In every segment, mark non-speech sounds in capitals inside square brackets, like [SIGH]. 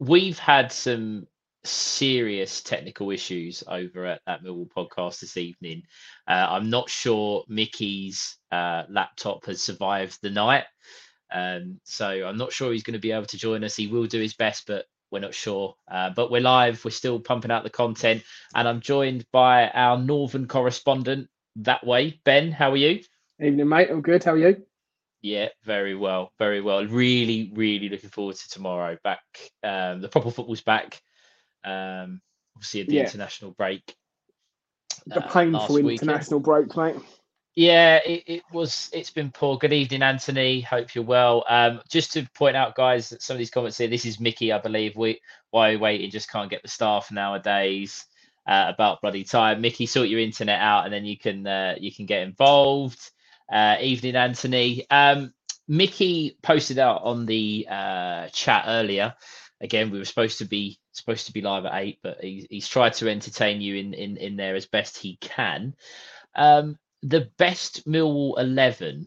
we've had some serious technical issues over at that Millwall podcast this evening. Uh, I'm not sure Mickey's uh, laptop has survived the night. Um, so I'm not sure he's going to be able to join us. He will do his best, but we're not sure. Uh, but we're live. We're still pumping out the content. And I'm joined by our Northern correspondent that way. Ben, how are you? Evening, mate. I'm good. How are you? Yeah, very well, very well. Really, really looking forward to tomorrow. Back, um, the proper football's back. Um, obviously at the Yeah. international break. The uh, painful weekend. international break, mate. Yeah, it, it was. It's been poor. Good evening, Anthony. Hope you're well. Um, just to point out, guys, that some of these comments here. This is Mickey, I believe. We why are we waiting? Just can't get the staff nowadays. Uh, about bloody time. Mickey, sort your internet out, and then you can uh, you can get involved. Uh, evening, Anthony. Um, Mickey posted out on the uh, chat earlier. Again, we were supposed to be supposed to be live at eight, but he's, he's tried to entertain you in, in in there as best he can. Um, the best Millwall eleven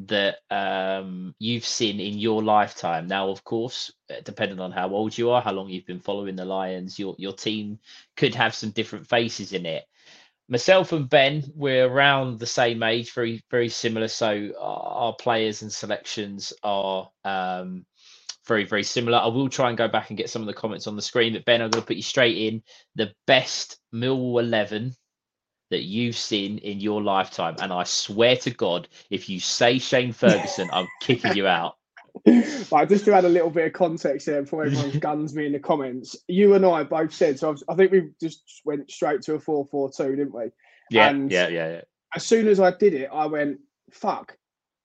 that um, you've seen in your lifetime. Now, of course, uh, depending on how old you are, how long you've been following the Lions, your your team could have some different faces in it myself and Ben, we're around the same age, very very similar. So our players and selections are um, very very similar. I will try and go back and get some of the comments on the screen. But Ben, I'm going to put you straight in the best Millwall eleven that you've seen in your lifetime, and I swear to God, if you say Shane Ferguson, I'm kicking you out. [LAUGHS] Right, just to add a little bit of context there before everyone [LAUGHS] guns me in the comments, you and I both said so. I think we just went straight to a four-four-two, didn't we? Yeah, And- yeah, yeah, yeah. As soon as I did it, I went, "Fuck."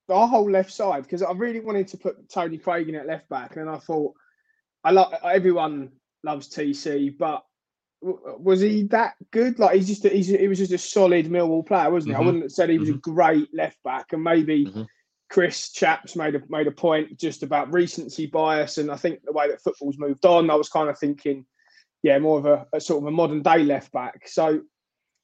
Our whole left side because I really wanted to put Tony Craig in at left back, and I thought, I love everyone loves TC, but w- was he that good? Like he's just a, he's he was just a solid Millwall player, wasn't he? I Mhm, wouldn't have said he was a great left back, and maybe Mhm. Chris Chaps made a made a point just about recency bias, and I think the way that football's moved on, I was kind of thinking, yeah, more of a, a sort of a modern day left back. So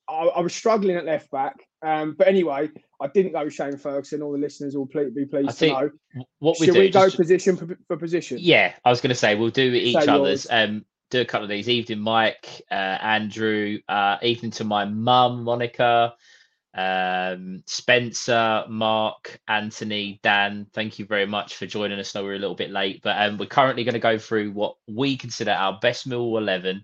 I, I was struggling at left back, um, but anyway, I didn't go with Shane Ferguson. All the listeners will ple- be pleased to know. What we Should do, we go just- position for, for position? Yeah, I was going to say we'll do each Say other's. Um, do a couple of these. Evening, Mike, uh, Andrew. Uh, evening to my mum, Monica, um, Spencer, Mark, Anthony, Dan. Thank you very much for joining us. I know we're a little bit late, but um, we're currently going to go through what we consider our best Millwall eleven.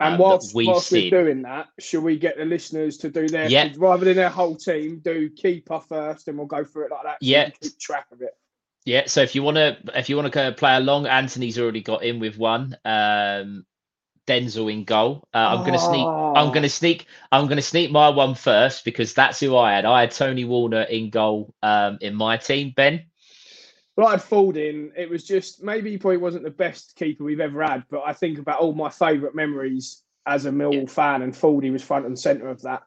And um, whilst, that we've whilst we're doing that, should we get the listeners to do their Yeah. rather than their whole team, do keeper first, and we'll go through it like that. so Yeah. keep track of it. Yeah, so if you want to, if you want to play along, Anthony's already got in with one. Um, Denzel in goal. Uh, I'm going to sneak. I'm Oh. going to sneak. I'm going to sneak my one first because that's who I had. I had Tony Warner in goal um, in my team. Ben. Well, I had Falding. It was just maybe he probably wasn't the best keeper we've ever had, but I think about all my favourite memories as a Millwall fan, and Fordy was front and centre of that.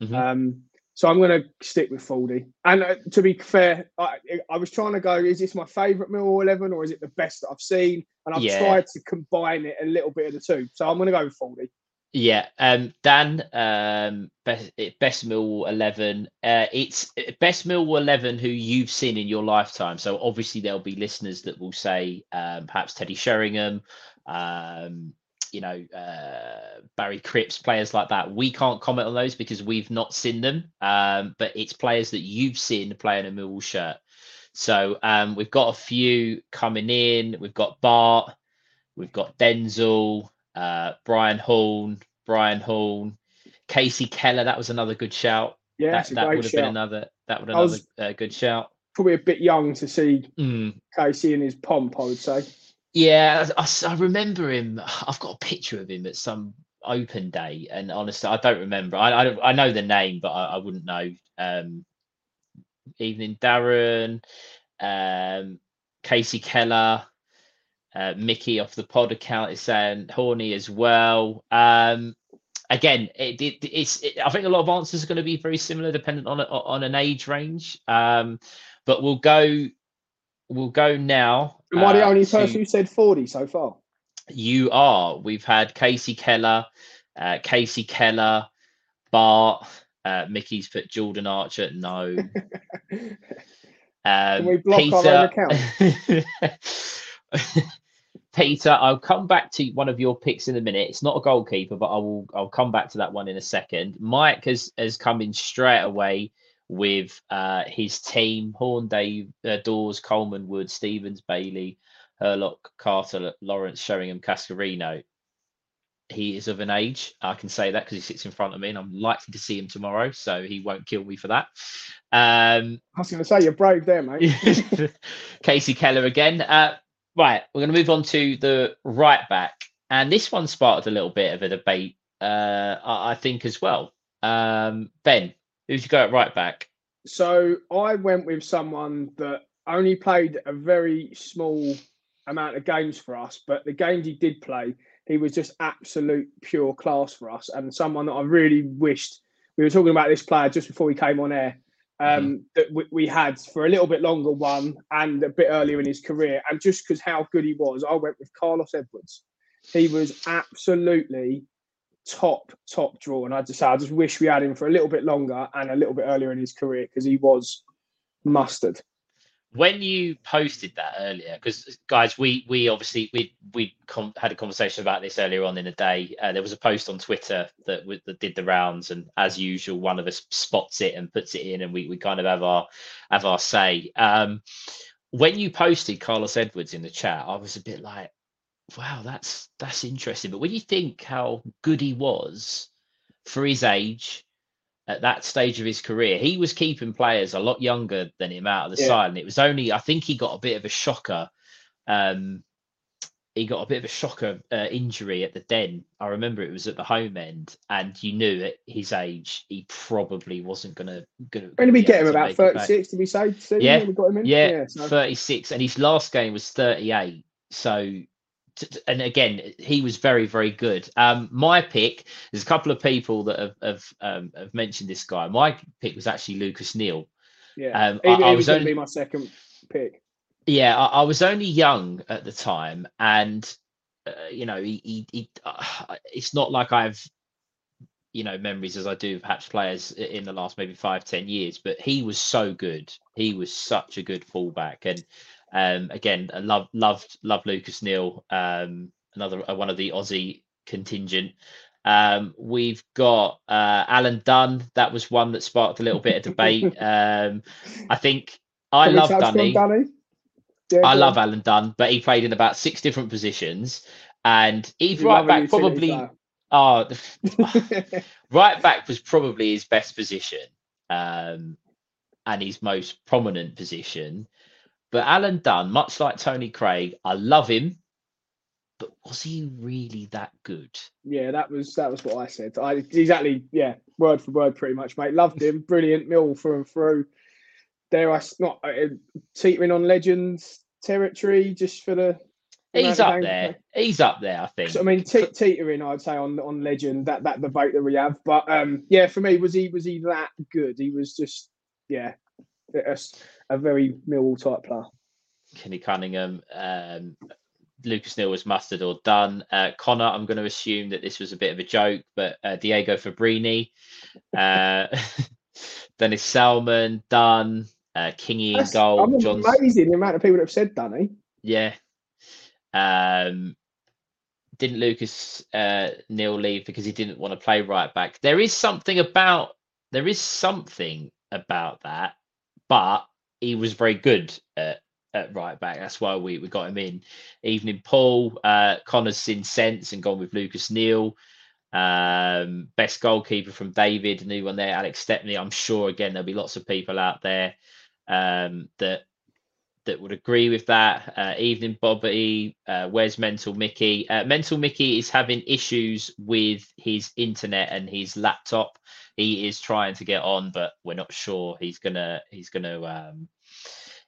Mhm. Um, So I'm going to stick with Fordy. And uh, to be fair, I, I was trying to go, is this my favourite Millwall 11 or is it the best that I've seen? And I've Yeah. tried to combine it a little bit of the two. So I'm going to go with Fordy. Yeah, um, Dan, um, best best Millwall eleven. Uh, it's uh, best Millwall eleven who you've seen in your lifetime. So obviously there'll be listeners that will say um, perhaps Teddy Sheringham, um, you know, uh, Harry Cripps, players like that. We can't comment on those because we've not seen them. Um, but it's players that you've seen playing a Millwall shirt. So um, we've got a few coming in. We've got Bart, we've got Denzel uh, Brian Horne, Brian Horne, Kasey Keller. That was another good shout. Yeah, that that would have been another. That would another was- uh, good shout. Probably a bit young to see Mm. Kasey in his pomp, I would say. Yeah, I, I- remember him. I've got a picture of him at some open day, and honestly, I don't remember. I I, I know the name, but I, I wouldn't know. Um, Evening Darren, um, Kasey Keller, uh, Mickey off the pod account is saying Horny as well. Um, again, it, it, it's it, I think a lot of answers are going to be very similar, dependent on on an age range. Um, but we'll go. We'll go now. Am I the only person who said Fordy so far? you are. We've had Kasey Keller, uh, Kasey Keller, Bart, uh, Mickey's put Jordan Archer. No. [LAUGHS] Um, we block our own Peter, [LAUGHS] Peter, I'll come back to one of your picks in a minute. It's not a goalkeeper, but I will. I'll come back to that one in a second. Mike has has come in straight away with uh, his team: Horne, Dave, uh, Dawes, Coleman, Wood, Stevens, Bailey, Hurlock, Carter, Lawrence, Sheringham, Cascarino. He is of an age. I can say that because he sits in front of me, and I'm likely to see him tomorrow, so he won't kill me for that. Um, I was going to say, you're brave there, mate. [LAUGHS] Kasey Keller again. Uh, right, we're going to move on to the right back, and this one sparked a little bit of a debate, uh, I, I think as well. Um, ben, who's you go at right back? So I went with someone that only played a very small amount of games for us, but the games he did play, he was just absolute pure class for us, and someone that I really wished we were talking about this player just before we came on air. Um, That we, we had for a little bit longer one and a bit earlier in his career, and just because how good he was, I went with Carlos Edwards. He was absolutely top top draw, and I just I just wish we had him for a little bit longer and a little bit earlier in his career because he was mustard. When you posted that earlier, because guys, we we obviously we we com- had a conversation about this earlier on in the day. Uh, there was a post on Twitter that w- that did the rounds, and as usual, one of us spots it and puts it in, and we we kind of have our have our say. Um, when you posted Carlos Edwards in the chat, I was a bit like, wow, that's that's interesting. But when you think how good he was for his age at that stage of his career, he was keeping players a lot younger than him out of the Yeah. side. And it was only, I think he got a bit of a shocker. Um, he got a bit of a shocker uh, injury at the den. I remember it was at the home end, and you knew at his age he probably wasn't gonna gonna. When did we be get able him? About make it back. thirty six? Did we say? Yeah, we got him in. Yeah, so- 36, and his last game was 38. So, t- t- and again, he was very, very good. Um, my pick, there's a couple of people that have have, um, have mentioned this guy. My pick was actually Lucas Neill. yeah. um, he, I- he I was was going to only- be my second pick. Yeah, I, I was only young at the time, and uh, you know, he, he, he uh, it's not like I've you know memories as I do of perhaps players in the last maybe five ten years, but he was so good. He was such a good fullback, and um, again, I love loved loved Lucas Neill, um, another uh, one of the Aussie contingent. Um, we've got uh, Alan Dunn. That was one that sparked a little bit of debate. [LAUGHS] Um, I think I Can love Dunny. Dunny? Yeah, I love. Alan Dunn, but he played in about six different positions, and You right back probably. Oh, [LAUGHS] the- [LAUGHS] right back was probably his best position, um, and his most prominent position. But Alan Dunn, much like Tony Craig, I love him, but was he really that good? Yeah, that was that was what I said. I exactly yeah, word for word, pretty much, mate. Loved him, brilliant, mill through and through. There, I not uh, teetering on legends territory just for the He's up there. He's up there, I think. So, I mean, t- teetering, I'd say on on legend that that the vote that we have. But um, yeah, for me, was he was he that good? He was just yeah, a, a very Millwall type player. Kenny Cunningham, um, Lucas Neill was mustard or done. Uh, Connor, I'm going to assume that this was a bit of a joke, but uh, Diego Fabbrini, uh, [LAUGHS] Dennis Salmon, done. Uh, Kingy in goal. I'm amazing the amount of people that have said Dunny. Yeah, um, didn't Lucas uh, Neill leave because he didn't want to play right back? There is something about there is something about that, but he was very good at, at right back. That's why we, we got him in. Evening Paul, uh, Connor's seen sense and gone with Lucas Neill. Um, best goalkeeper from David, new one there, Alex Stepney. I'm sure again there'll be lots of people out there um, that that would agree with that. Uh, evening, Bobby. Uh, where's Mental Mickey? Uh, Mental Mickey is having issues with his internet and his laptop. He is trying to get on, but we're not sure he's gonna he's gonna um,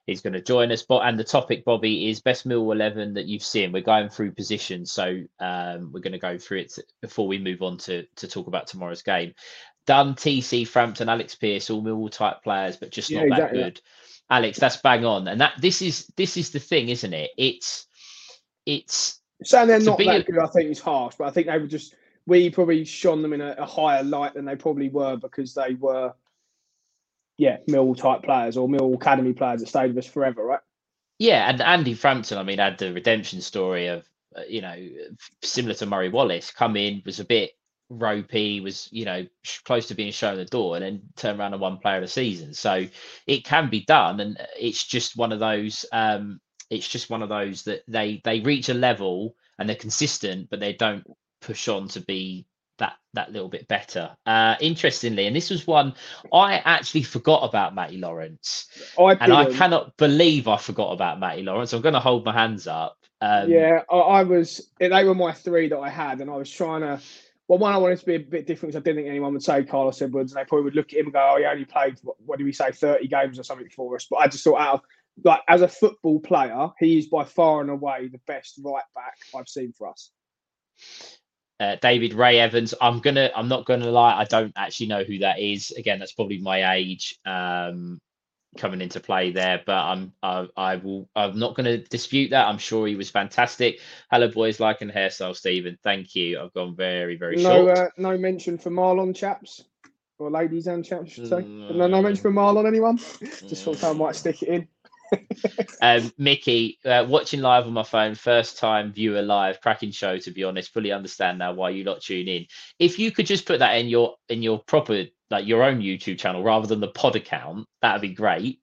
he's gonna join us. But and the topic, Bobby, is best mill eleven that you've seen. We're going through positions, so um, we're gonna go through it before we move on to to talk about tomorrow's game. Dunn, TC, Frampton, Alex Pearce, all Millwall type players, but just yeah, not exactly. that good. Alex, that's bang on, and that this is this is the thing, isn't it? It's it's saying they're not that a, good. I think is harsh, but I think they were just we probably shone them in a, a, higher light than they probably were because they were, yeah, Mill type players or Mill Academy players that stayed with us forever, right? Yeah, and Andy Frampton, I mean, had the redemption story of uh, you know similar to Murray Wallace, come in was a bit ropey, was you know close to being shown the door, and then turn around and one player of the season. So it can be done, and it's just one of those. Um, it's just one of those that they they reach a level and they're consistent, but they don't push on to be that that little bit better. Uh, interestingly, and this was one I actually forgot about Matty Lawrence, I and I cannot believe I forgot about Matty Lawrence. I'm going to hold my hands up. Um, yeah, I, I was. They were my three that I had, and I was trying to well, one I wanted to be a bit different because I didn't think anyone would say Carlos Edwards, and they probably would look at him and go, "Oh, he only played what, what did we say, thirty games or something for us." But I just thought, out of like as a football player, he is by far and away the best right back I've seen for us. Uh, David Ray Evans. I'm gonna. I'm not gonna lie. I don't actually know who that is. Again, that's probably my age. Um, coming into play there. But I'm I, I will I'm not going to dispute that. I'm sure he was fantastic. Hello, boys, like and hairstyle, Stephen. Thank you. I've gone very very no, short. Uh, no mention for Marlon chaps or ladies and chaps, I should say. No, no, no mention for Marlon. Anyone? [LAUGHS] Just thought I might stick it in. Um, Mickey, uh, watching live on my phone, first time viewer live, cracking show. To be honest, fully understand now why you lot tune in. If you could just put that in your in your proper like your own YouTube channel rather than the pod account, that'd be great.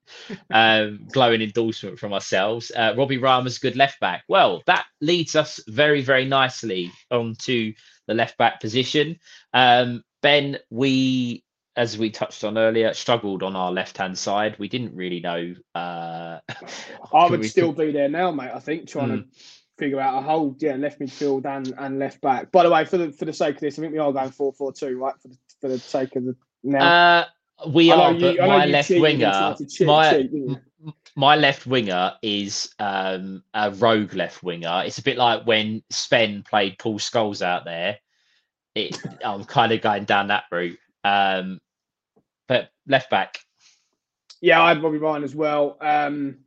Um, glowing endorsement from ourselves. Uh, Robbie Rama's good left back. Well, that leads us very, very nicely onto the left back position. Um, ben, we, as we touched on earlier, struggled on our left hand side. We didn't really know. Uh, [LAUGHS] I would still be there now, mate. I think trying mm. to figure out a whole yeah left midfield and, and left back. By the way, for the for the sake of this, I think we are going four four two, right? For the for the sake of the now? Uh, we are, you, but my left winger, cheat, my, cheat, my left winger is um, a rogue left winger. It's a bit like when Sven played Paul Scholes out there. It, I'm kind of going down that route. Um, but left back. Yeah, I had Bobby Ryan as well. Um,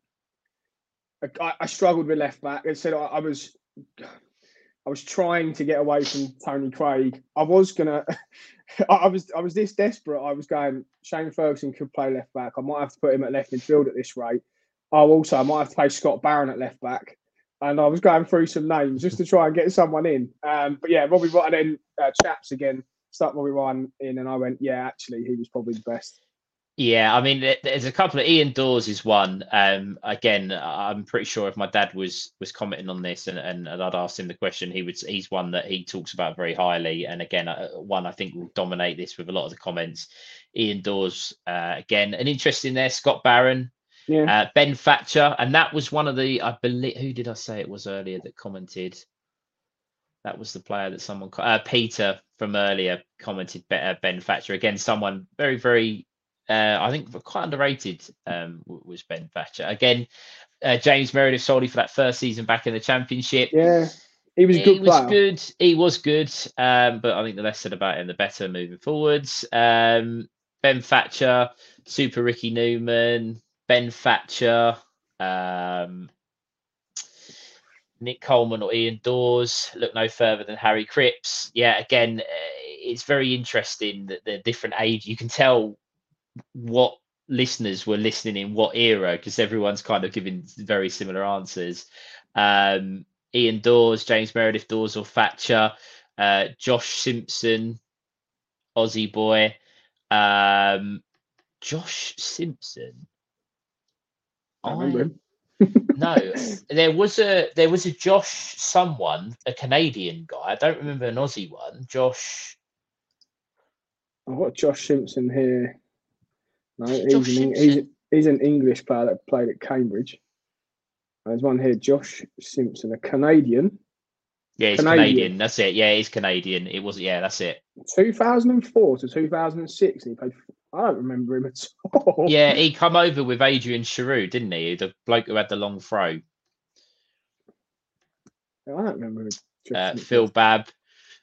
I, I, struggled with left back. I said I, I was I was trying to get away from Tony Craig. I was gonna [LAUGHS] I was I was this desperate. I was going. Shane Ferguson could play left back. I might have to put him at left midfield at this rate. Oh, also I might have to play Scott Barron at left back. And I was going through some names just to try and get someone in. Um, but yeah, Robbie Ryan and uh, Chaps again. Start Robbie Ryan in, and I went, yeah, actually, he was probably the best. Yeah, I mean, there's a couple of Ian Dawes is one. Um, again, I'm pretty sure if my dad was was commenting on this and, and, I'd asked him the question, he would he's one that he talks about very highly. And again, uh, one I think will dominate this with a lot of the comments. Ian Dawes, uh, again, an interesting there. Scott Barron, yeah. uh, Ben Thatcher, and that was one of the I believe who did I say it was earlier that commented. That was the player that someone uh, Peter from earlier commented. Uh, ben Thatcher again, someone very very uh, I think quite underrated um, was Ben Thatcher. Again, uh, James Meredith solely for that first season back in the championship. Yeah, he was good he was player. good. He was good. Um, but I think the less said about him, the better moving forwards. Um, Ben Thatcher, Super Ricky Newman, Ben Thatcher, um, Nick Coleman or Ian Dawes. Look no further than Harry Cripps. Yeah, again, uh, it's very interesting that the different age. You can tell what listeners were listening in what era because everyone's kind of giving very similar answers. Um, Ian Dawes, James Meredith Dawes or Thatcher, uh, Josh Simpson, Aussie boy, um, Josh Simpson. I remember him. No, there was a there was a Josh someone, a Canadian guy. I don't remember an Aussie one. Josh. I've got Josh Simpson here. No, he's an, he's, he's an English player that played at Cambridge. There's one here, Josh Simpson, a Canadian, Yeah, he's Canadian. Canadian. That's it. Yeah, he's Canadian. It was yeah, that's it. 2004 to 2006, and he played. I don't remember him at [LAUGHS] all. Yeah, he come over with Adrian Serioux, didn't he? The bloke who had the long throw. I don't remember him. Uh, Phil Babb.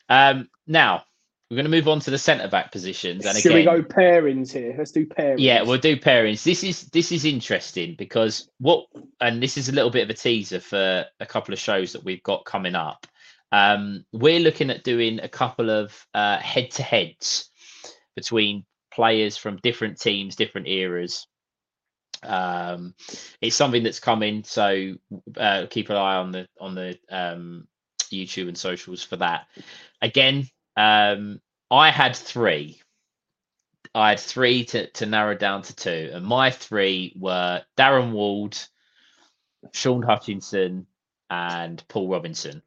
Um, now we're going to move on to the centre back positions, and Should again, we go pairings here? Let's do pairings. Yeah, we'll do pairings. This is this is interesting because what and this is a little bit of a teaser for a couple of shows that we've got coming up. Um, we're looking at doing a couple of uh, head-to-heads between players from different teams, different eras. Um, it's something that's coming, so uh, keep an eye on the on the um, YouTube and socials for that. Again, um, I had three. I had three to, to narrow down to two, and my three were Darren Ward, Shaun Hutchinson, and Paul Robinson.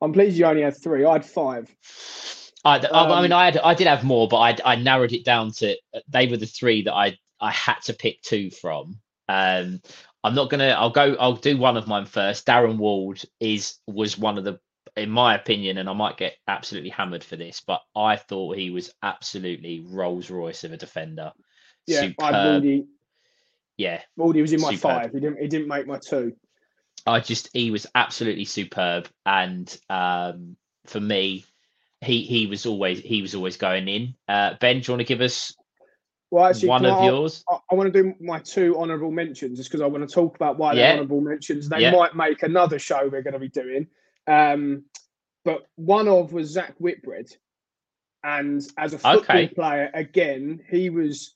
I'm pleased you only had three. I had five. I, I- I mean, Um, I had I did have more, but I I narrowed it down to they were the three that I I had to pick two from. Um, I'm not gonna. I'll go. I'll do one of mine first. Darren Ward is was one of the, in my opinion, and I might get absolutely hammered for this, but I thought he was absolutely Rolls Royce of a defender. Yeah, I had Superb. Yeah, Wardy was in my Superb. five. He didn't. He didn't make my two. I just he was absolutely superb, and um, for me, he he was always he was always going in. Uh, ben, do you want to give us Well, actually, one of I, yours? I, I want to do my two honourable mentions just because I want to talk about why Yeah. they're honourable mentions. They Yeah. might make another show we're going to be doing. Um, but one of was Zak Whitbread. And as a football Okay. player, again, he was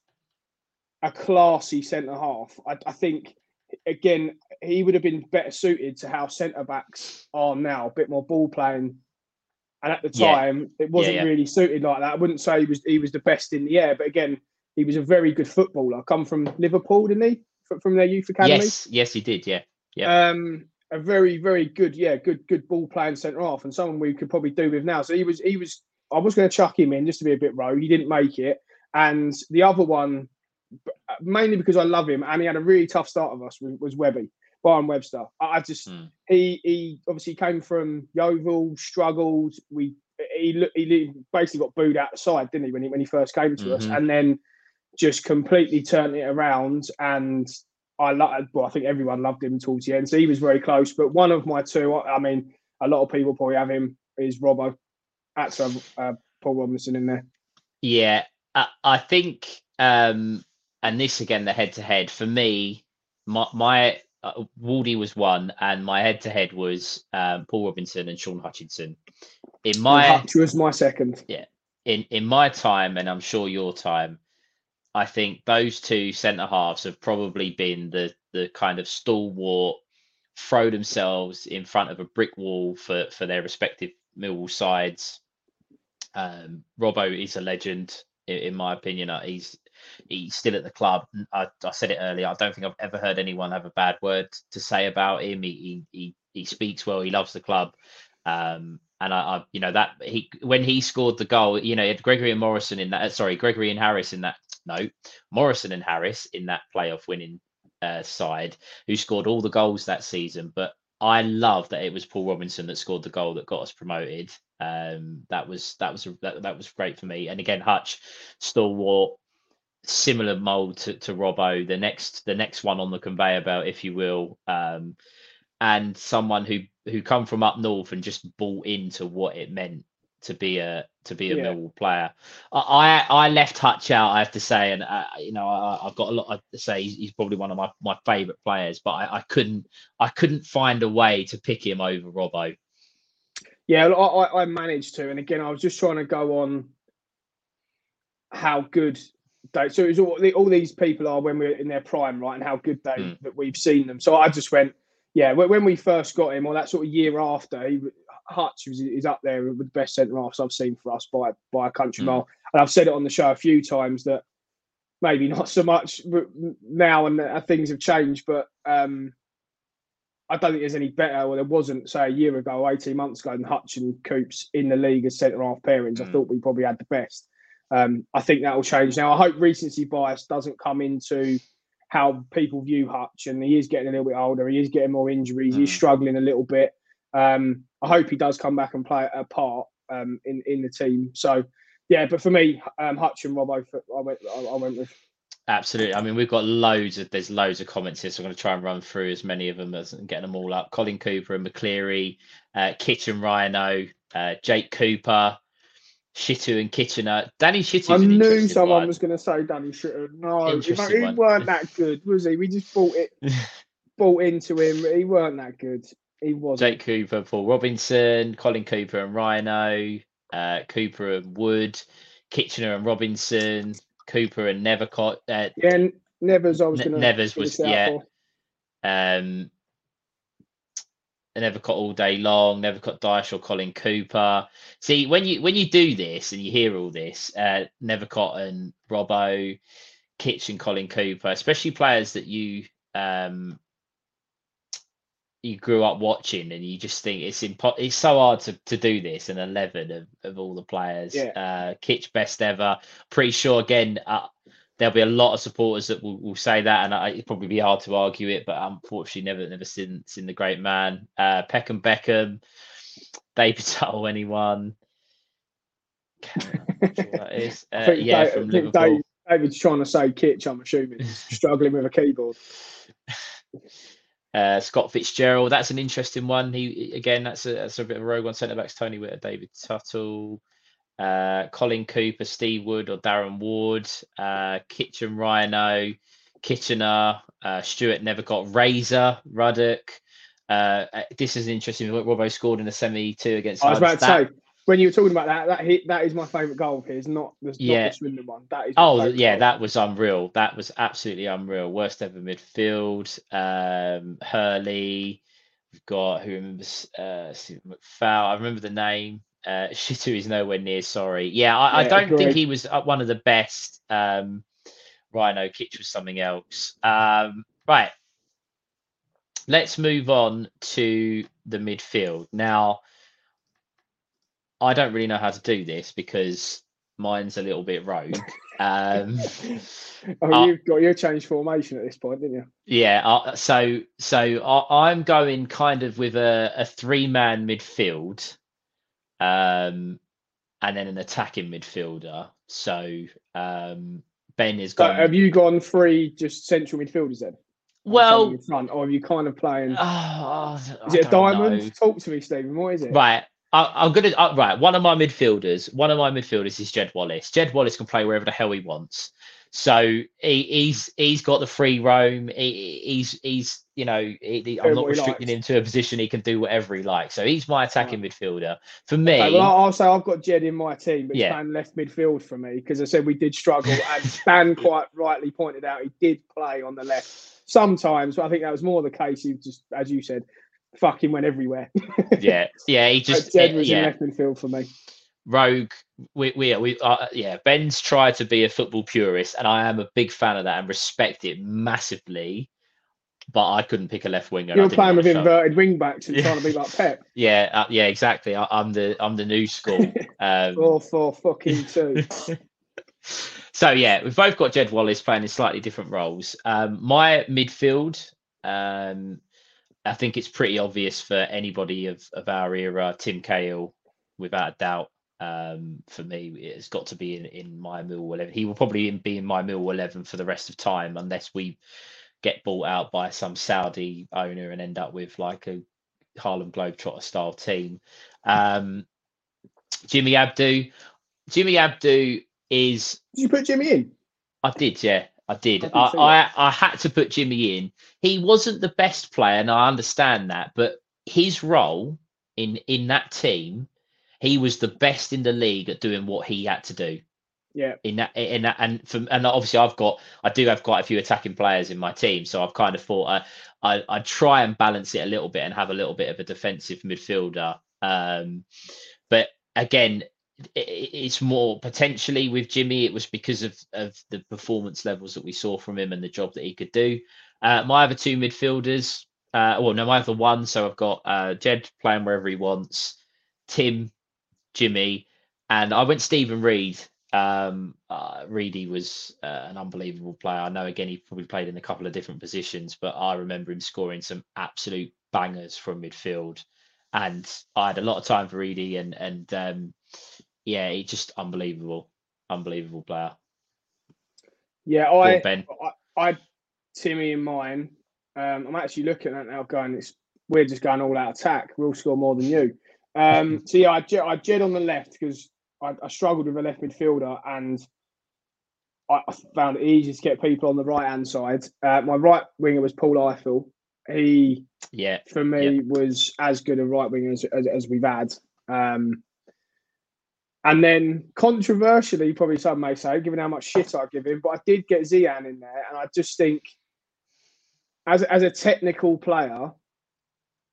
a classy centre half. I, I think, again, he would have been better suited to how centre backs are now, a bit more ball playing. And at the Yeah. time, it wasn't yeah. really suited like that. I wouldn't say he was he was the best in the air, but again, he was a very good footballer. Come from Liverpool, didn't he? Fr- From their youth academy. Yes, yes, he did. Yeah, yeah. Um, a very, very good, yeah, good, good ball playing centre half, and someone we could probably do with now. So he was, he was. I was going to chuck him in just to be a bit rogue. He didn't make it, and the other one, mainly because I love him, and he had a really tough start of us was, was Webby, Byron Webster. I, just, Hmm. he, he obviously came from Yeovil, struggled. We, he, he basically got booed out the side, didn't he, when he when he first came to us, Mhm. and then just completely turned it around and I love. Well, I think everyone loved him towards the end, so he was very close. But one of my two, I I mean, a lot of people probably have him is Robbo. Had to have uh, Paul Robinson in there. Yeah, I, I think, um, and this again, the head to head for me, my, my uh, Wardy was one, and my head to head was um, Paul Robinson and Shaun Hutchinson. In my Hutch was my second. Yeah, in in my time, and I'm sure your time, I think those two centre halves have probably been the the kind of stalwart, throw themselves in front of a brick wall for for their respective Millwall sides. Um, Robbo is a legend, in, in my opinion. Uh, He's he's still at the club. I, I, said it earlier. I don't think I've ever heard anyone have a bad word to say about him. He he he, speaks well. He loves the club. Um, and I, I, you know, that he when he scored the goal, you know, Gregory and Morrison in that. uh, Sorry, Gregory and Harris in that. No, Morrison and Harris in that playoff winning uh, side, who scored all the goals that season. But I love that it was Paul Robinson that scored the goal that got us promoted. Um, that was that was that, that was great for me. And again, Hutch, stalwart, similar mold to, to Robbo, the next the next one on the conveyor belt, if you will, um, and someone who who come from up north and just bought into what it meant to be a to be a Yeah. Millwall player. I I I left Hutch out, I have to say, and uh, you know I, I've got a lot to say. He's, he's probably one of my, my favourite players, but I, I couldn't I couldn't find a way to pick him over Robbo. Yeah, I I managed to, and again, I was just trying to go on how good they. So it was all, all these people are when we're in their prime, right, and how good they Mm. that we've seen them. So I just went, yeah, when, we first got him, or that sort of year after, he, Hutch was is up there with the best centre halves I've seen for us by by a country Mm. mile. And I've said it on the show a few times that maybe [LAUGHS] not so much now, and uh, things have changed, but. um I don't think there's any better, or there wasn't, say, a year ago, 18 months ago, than Hutch and Coops in the league as centre half pairings. I Mm. thought we probably had the best. Um, I think that will change now. I hope recency bias doesn't come into how people view Hutch, and he is getting a little bit older. He is getting more injuries. He's Mm. struggling a little bit. Um, I hope he does come back and play a part um, in in the team. So, yeah, but for me, um, Hutch and Robbo, I went, I, I went with. Absolutely. I mean, we've got loads of there's loads of comments here, so I'm going to try and run through as many of them as and getting them all up. Colin Cooper and McLeary, uh, Kitchen Rhino, uh, Jake Cooper, Shittu and Kitchener. Danny Shittu. I knew someone was going to say Danny Shitter. No, he, he one. weren't that good, was he? We just bought it, [LAUGHS] bought into him. He weren't that good. He wasn't. Jake Cooper, Paul Robinson, Colin Cooper and Rhino, uh, Cooper and Wood, Kitchener and Robinson, Cooper and Nethercott. Uh, Yeah, Nevers. I was going to. Nevers was- yeah. um, Nethercott all day long, Nethercott Dyche or Colin Cooper. See, when you when you do this and you hear all this, uh, Nethercott and Robbo, Kitch and Colin Cooper, especially players that you um you grew up watching and you just think it's impo- it's so hard to, to do this in 11 of, of all the players Yeah. uh kitch best ever pretty sure again uh, there'll be a lot of supporters that will, will say that and I, it'd probably be hard to argue it but unfortunately never never seen seen the great man uh peckham beckham david [LAUGHS] Tuttle, anyone I'm not sure what that is. [LAUGHS] Uh, yeah from liverpool David's trying to say Kitch. I'm assuming [LAUGHS] struggling with a keyboard. Uh, Scott Fitzgerald, that's an interesting one. He again, that's a that's a bit of a rogue one. Centre backs Tony Witter, David Tuttle, uh, Colin Cooper, Steve Wood, or Darren Ward, uh, Kitchen Rhino, Kitchener, uh, Stuart Nethercott, Razor, Ruddock. Uh, uh, this is interesting. Robbo scored in the semi two against. I was about Hudds. to That- say when you were talking about that, that hit that is my favourite goal of his, not the, Yeah. not the Swindon one. That is. Oh yeah, goal. that was unreal. That was absolutely unreal. Worst ever midfield. Um, Hurley. We've got who remembers uh, Stephen McFowle. I remember the name. Uh, [LAUGHS] Shittu is nowhere near. Sorry. Yeah, I, I don't think he was uh, one of the best. Um, Rhino Kitch was something else. Um, right. Let's move on to the midfield now. I don't really know how to do this because mine's a little bit rogue. [LAUGHS] Um, [LAUGHS] Oh, uh, you've got your change formation at this point, didn't you? yeah, uh, so so I, I'm going kind of with a, a three man midfield, um, and then an attacking midfielder. So um, Ben is So have you gone three just central midfielders then? well, in front, or are you kind of playing? [SIGHS] oh, is it a diamond? know. Talk to me, Stephen. What is it? Right. I, I'm gonna uh, right. One of my midfielders, one of my midfielders is Jed Wallace. Jed Wallace can play wherever the hell he wants. So he, he's he's got the free roam. He, he's he's you know he, I'm not restricting him to a position. He can do whatever he likes. So he's my attacking midfielder. For me, Okay, well, I'll say I've got Jed in my team, but Yeah. playing left midfield for me because I said we did struggle, and [LAUGHS] Dan quite rightly pointed out he did play on the left sometimes, but I think that was more the case. He just, as you said, fucking went everywhere. yeah, yeah, he [LAUGHS] just Jed eh, was in yeah. left midfield for me. Rogue. We we we uh, yeah. Ben's tried to be a football purist, and I am a big fan of that and respect it massively. But I couldn't pick a left winger. You're playing with show- inverted wing backs and Yeah. trying to be [LAUGHS] like Pep. Yeah, uh, yeah, exactly. I, I'm the I'm the new school. [LAUGHS] Um, Four, four, fucking [LAUGHS] two. so yeah, we've both got Jed Wallace playing in slightly different roles. Um, my midfield, um, I think it's pretty obvious for anybody of, of our era. Tim Cahill, without a doubt. Um, for me, it's got to be in, in my Millwall 11. He will probably be in my Millwall 11 for the rest of time unless we get bought out by some Saudi owner and end up with like a Harlem Globetrotter style team. Um, Jimmy Abdou. Jimmy Abdou is. Did you put Jimmy in? I did, yeah. I did. I I, I, I had to put Jimmy in. He wasn't the best player, and I understand that, but his role in in that team, he was the best in the league at doing what he had to do. Yeah. In that, in that, and from and obviously I've got, I do have quite a few attacking players in my team, so I've kind of thought I, I, I try and balance it a little bit and have a little bit of a defensive midfielder. Um, but again, it, it's more potentially with Jimmy. It was because of of the performance levels that we saw from him and the job that he could do. Uh, my other two midfielders, uh, well, no, my other one. So I've got uh, Jed playing wherever he wants, Tim, Jimmy, and I went Steven Reid. Um, uh, Reedy was uh, an unbelievable player. I know again he probably played in a couple of different positions, but I remember him scoring some absolute bangers from midfield. And I had a lot of time for Reedy, and and um, yeah, he just unbelievable, unbelievable player. Yeah, I. I, I Timmy in mine. Um, I'm actually looking at that now, going, it's we're just going all out attack. We'll score more than you. Um, so yeah, I, Jed- I Jed on the left because I, I struggled with a left midfielder and I, I found it easy to get people on the right hand side. Uh, my right winger was Paul Ifill. He Yeah, for me was as good a right winger as, as, as we've had. Um, and then controversially, probably some may say, given how much shit I give him, but I did get Zian in there, and I just think, as as a technical player,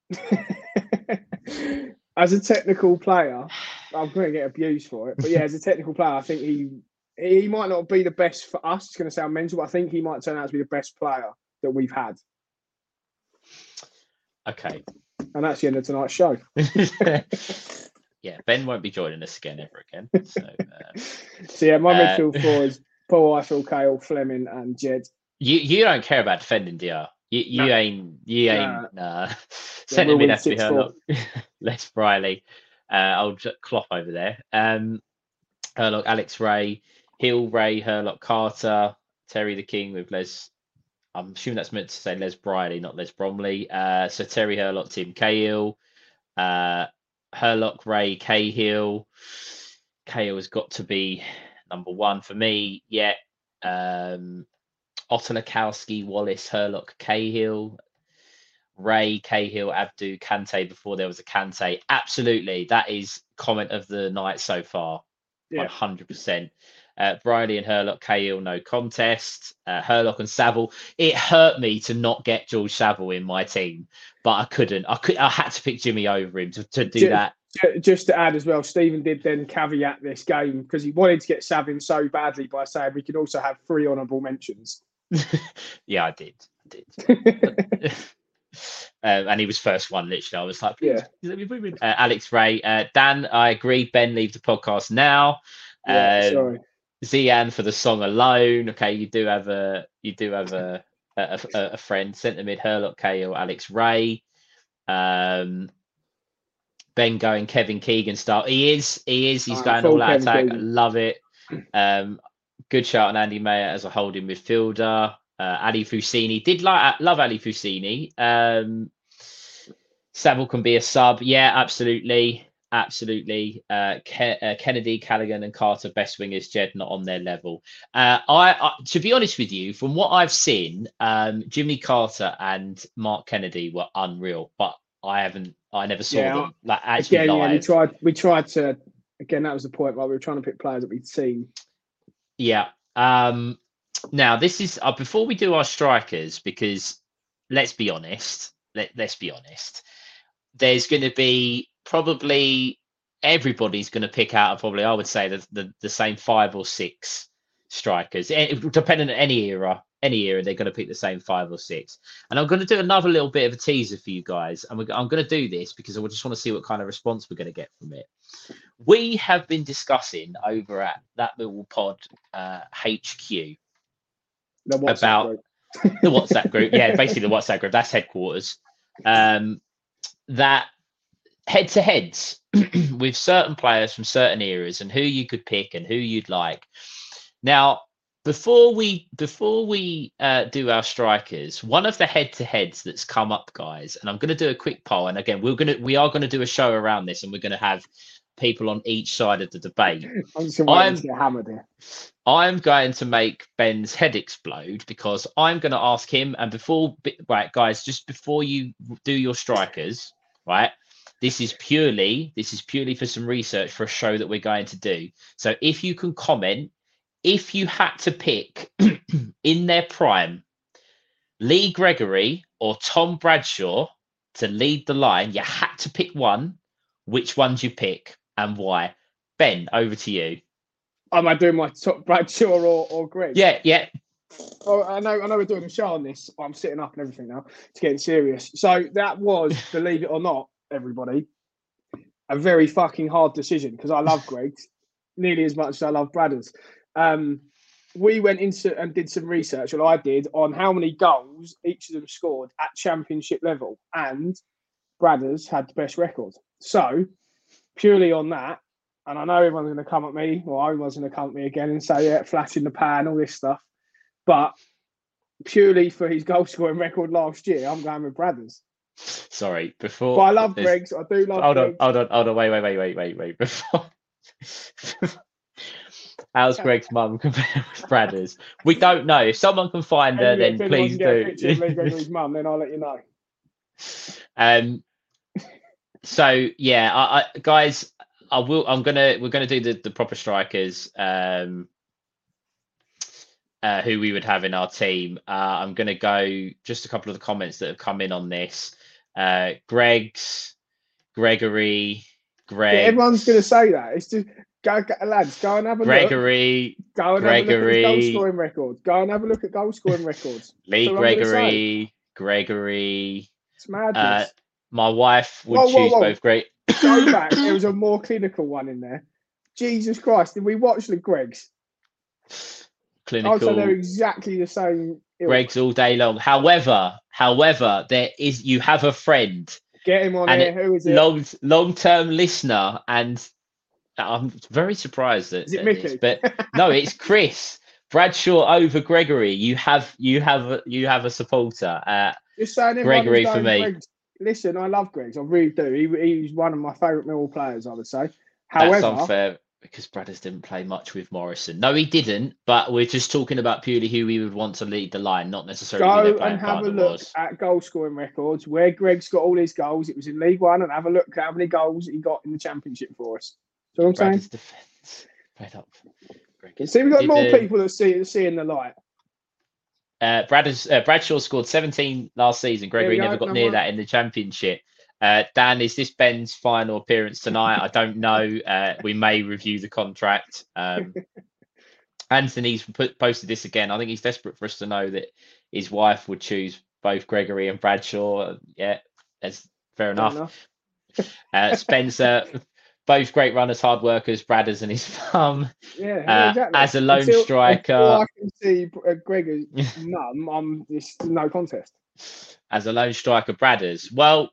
[LAUGHS] as a technical player, I'm going to get abused for it. But yeah, as a technical player, I think he he might not be the best for us. It's going to sound mental, but I think he might turn out to be the best player that we've had. okay. And that's the end of tonight's show. [LAUGHS] yeah, Ben won't be joining us again ever again. So uh, [LAUGHS] So yeah, my Uh, midfield four is Paul Ifill, Cahill, Flemming, and Jed. you you don't care about defending, do you? You, No. ain't you Nah. ain't nah. Centre mid has to be 6-4. Les Briley, uh, old [LAUGHS] Klopp over there. Um, Hurlock, Alex Rae, Hill, Rae, Hurlock, Carter, Terry the King with Les. I'm assuming that's meant to say Les Briley, not Les Bromley. Uh, so Terry Hurlock, Tim Cahill, uh, Hurlock, Rae, Cahill. Cahill has got to be number one for me. Yeah. Um, Otulakowski, Wallace, Hurlock, Cahill, Rae, Cahill, Abdou, Kante before there was a Kante. Absolutely. That is comment of the night so far. Yeah. 100%. Uh, Briley and Hurlock, Cahill, no contest. Uh, Hurlock and Saville. It hurt me to not get George Saville in my team, but I couldn't. I could. I had to pick Jimmy over him to, to do Ju- that. Just to add as well, Stephen did then caveat this game because he wanted to get Savin so badly by saying we could also have three honourable mentions. [LAUGHS] Yeah, I did. I did. [LAUGHS] Um, [LAUGHS] and he was first one, literally. I was like, please, Yeah. let me in. Uh, Alex Rae, uh, Dan, I agree. Ben, leave the podcast now. Yeah, Um, sorry. Zian for the song alone. Okay, you do have a you do have a a, a, a friend. Centre mid Hurlock Cahill, Alex Ray. Um, Ben going Kevin Keegan style. He is he is. He's going all out attack. I love it. Um, good shout on Andy Mayer as a holding midfielder. Uh, Ali Fuseini did like love Ali Fuseini. Um, Saville can be a sub. Yeah, absolutely. Absolutely. Uh, Ke- uh, Kennedy, Callaghan, and Carter, best wingers, Jed, not on their level. Uh, I, I, to be honest with you, from what I've seen, um, Jimmy Carter and Mark Kennedy were unreal, but I haven't, I never saw Yeah, them like actually Again, yeah, we tried. We tried to. Again, that was the point. Like we were trying to pick players that we'd seen. Yeah. Um, now this is uh, before we do our strikers because let's be honest. Let, let's be honest. There's going to be probably everybody's going to pick out probably I would say the, the the same five or six strikers, Eh, depending on any era. Any era, they're going to pick the same five or six. And I'm going to do another little bit of a teaser for you guys. And we're, I'm going to do this because I just want to see what kind of response we're going to get from it. We have been discussing over at that little pod uh, HQ About- group. the WhatsApp group. Yeah, basically the WhatsApp group. That's headquarters. Um, that head to heads [CLEARS THROAT] with certain players from certain eras and who you could pick and who you'd like. Now, before we before we uh, do our strikers, one of the head to heads that's come up, guys, and I'm going to do a quick poll. And again, we're gonna we are going to do a show around this, and we're going to have people on each side of the debate. [CLEARS THROAT] I'm just waiting to get hammered here. I'm going to make Ben's head explode because I'm going to ask him. And before, right, guys, just before you do your strikers, right? This is purely this is purely for some research for a show that we're going to do. So if you can comment, if you had to pick [CLEARS THROAT] in their prime, Lee Gregory or Tom Bradshaw to lead the line, you had to pick one. Which ones you pick and why? Ben, over to you. Am I doing my top Bradshaw or, or Greg? Yeah, yeah. Oh, I know, I know we're doing a show on this. I'm sitting up and everything now. It's getting serious. So that was, [LAUGHS] believe it or not, everybody, a very fucking hard decision because I love Greg nearly as much as I love Bradders. Um, we went into and did some research, well, I did, on how many goals each of them scored at championship level, and Bradders had the best record. So, purely on that, and I know everyone's going to come at me, or everyone's going to come at me again and say, yeah, flash in the pan, all this stuff. But purely for his goal scoring record last year, I'm going with Bradders. Sorry, before. But I love Greg's. I do love. Hold on, hold on, hold on. Wait, wait, wait, wait, wait, wait. Before. [LAUGHS] How's Greg's mum [LAUGHS] compared with Bradders? We don't know. If someone can find her, then please can get a do. picture of Gregory's mum, then I'll let you know. Um, so yeah, I, I, guys, I will. I'm gonna. We're gonna do the, the proper strikers. Um, uh, who we would have in our team. Uh, I'm gonna go just a couple of the comments that have come in on this. Uh, Greg's, Gregory, Yeah, Greg, everyone's going to say that. It's just go, go, lads, go and have a look. Gregory, Go and have a look at goal scoring records. Go and have a look at goal scoring records. [LAUGHS] Lee That's what I'm gonna say. Gregory, Gregory. It's madness. Uh, my wife would Whoa, whoa, choose whoa. both great. Go [COUGHS] back. There was a more clinical one in there. Jesus Christ! Did we watch the Gregs? I'd say they're exactly the same. ilk. Greg's all day long. However, however, there is you have a friend, Get him on and here. Who is it? long long term listener, and I'm very surprised that, Is it Mickey? this, but no, it's [LAUGHS] Chris Bradshaw over Gregory. You have you have you have a supporter. Uh, Gregory for me. Listen, I love Greggs. I really do. He, he's one of my favourite Millwall players. I would say. that's However, unfair because Bradders didn't play much with Morison. No, he didn't. But we're just talking about purely who we would want to lead the line, not necessarily go and have a look was. at goal scoring records where Greg's got all his goals. It was in League One, and have a look at how many goals he got in the Championship for us. So I'm saying, Bradders defence. [LAUGHS] Right up. Greg. see, we've got Did, more uh, people that see seeing the light. Uh, Bradders, uh, Bradshaw scored 17 last season. Gregory we go, never got near one. that in the championship. Uh, Dan, is this Ben's final appearance tonight? I don't know. Uh, we may review the contract. Um, [LAUGHS] Anthony's put, posted this again. I think he's desperate for us to know that his wife would choose both Gregory and Bradshaw. Yeah, that's fair Fair enough. enough. Uh, Spencer, [LAUGHS] both great runners, hard workers, Bradders and his [LAUGHS] mum. Yeah, Uh, exactly. as a lone Until- striker- until I can see uh, Gregor's [LAUGHS] mum. I'm it's no contest. as a lone striker, Bradders. Well,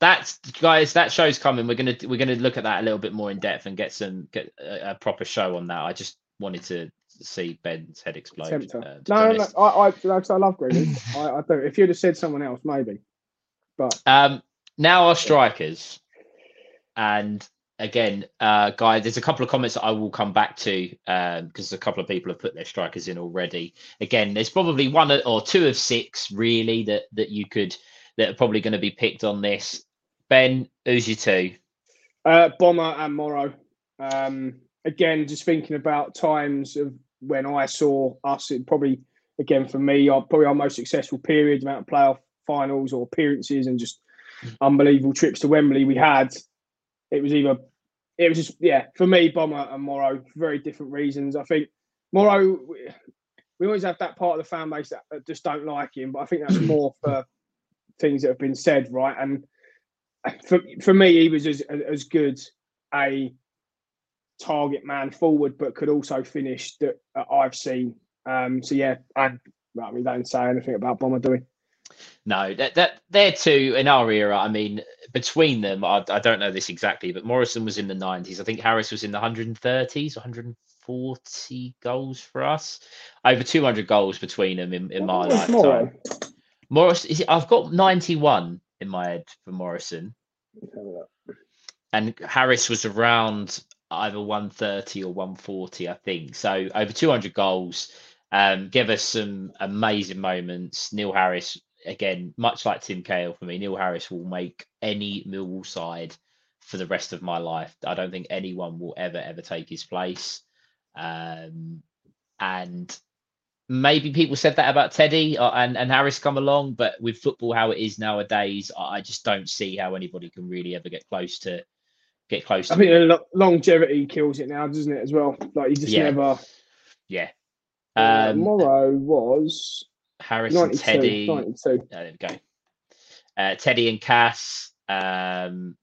that's guys. That show's coming. We're gonna we're gonna look at that a little bit more in depth and get some get a, a proper show on that. I just wanted to see Ben's head explode. Uh, no, no, no, I, I, like I, love Gregor. I, I do. If you'd have said someone else, maybe. But Um, now our strikers, and again, uh, guys, there's a couple of comments that I will come back to because a couple of people have put their strikers in already. Again, there's probably one or two of six really that that you could that are probably going to be picked on this. Ben, who's your two? Uh, Bomber and Morrow. Um, again, just thinking about times of when I saw us, it probably, again, for me, our, probably our most successful period, amount of playoff finals or appearances and just unbelievable trips to Wembley we had. It was either, it was just, yeah, for me, Bomber and Morrow, very different reasons. I think Morrow, we- always have that part of the fan base that, that just don't like him, but I think that's more for things that have been said, right? And for for me, he was as as good a target man forward, but could also finish that I've seen. Um, so yeah, and well, we don't say anything about Bomber, do we? No, that that they're two in our era. I mean, between them, I, I don't know this exactly, but Morison was in the nineties. I think Harris was in the hundred and thirties, one hundred and forty goals for us. Over two hundred goals between them in, in my lifetime. Morrow? Morris, is it, I've got ninety one in my head for Morison, Let's have a look. and Harris was around either one thirty or one forty, I think. So over two hundred goals. Um, give us some amazing moments. Neil Harris, again, much like Tim Cahill for me, Neil Harris will make any Millwall side for the rest of my life. I don't think anyone will ever, ever take his place. Um, and maybe people said that about Teddy uh, and, and Harris come along, but with football how it is nowadays, I just don't see how anybody can really ever get close to get close to. I think the longevity kills it now, doesn't it? As well, like you just Yeah. never. yeah. Um, Morrow was Harris and Teddy. 92. Oh, there we go. Uh, Teddy and Cass. Um,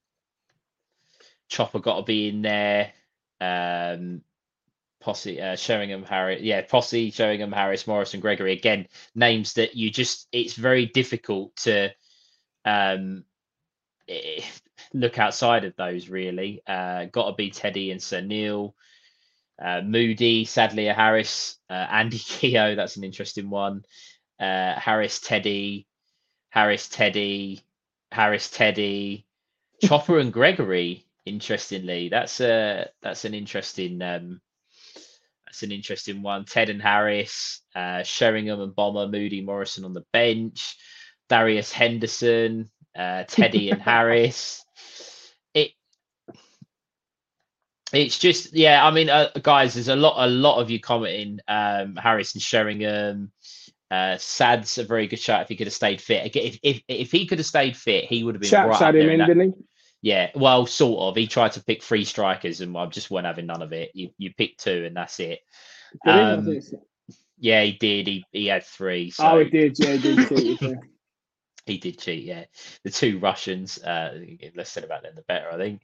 Chopper got to be in there. Um, Posse, uh, Sheringham, Harris. Yeah, Posse, Sheringham, Harris, Morris, and Gregory. Again, names that you just, it's very difficult to um, eh, look outside of those, really. Uh, got to be Teddy and Sir Neil. Uh, Moody, sadly, a Harris. Uh, Andy [LAUGHS] Keogh, that's an interesting one. Uh, Harris, Teddy. Harris, Teddy. Harris, Teddy. Chopper and Gregory. Interestingly, that's a that's an interesting um, that's an interesting one. Ted and Harris, uh, Sheringham and Bomber, Moody Morison on the bench, Darius Henderson, uh, Teddy and [LAUGHS] Harris. It it's just yeah. I mean, uh, guys, there's a lot a lot of you commenting. Um, Harris and Sheringham. Uh, Sad's a very good shot if he could have stayed fit. If, if if he could have stayed fit, he would have been Chaps right had him in, that- didn't he? yeah, well, sort of. He tried to pick three strikers, and I just weren't having none of it. You you pick two, and that's it. He? Um. Yeah, he did. He he had three. So oh, he did. Yeah, he did. cheat, [LAUGHS] yeah. he did cheat. Yeah, the two Russians. Uh, less said about them, the better. I think.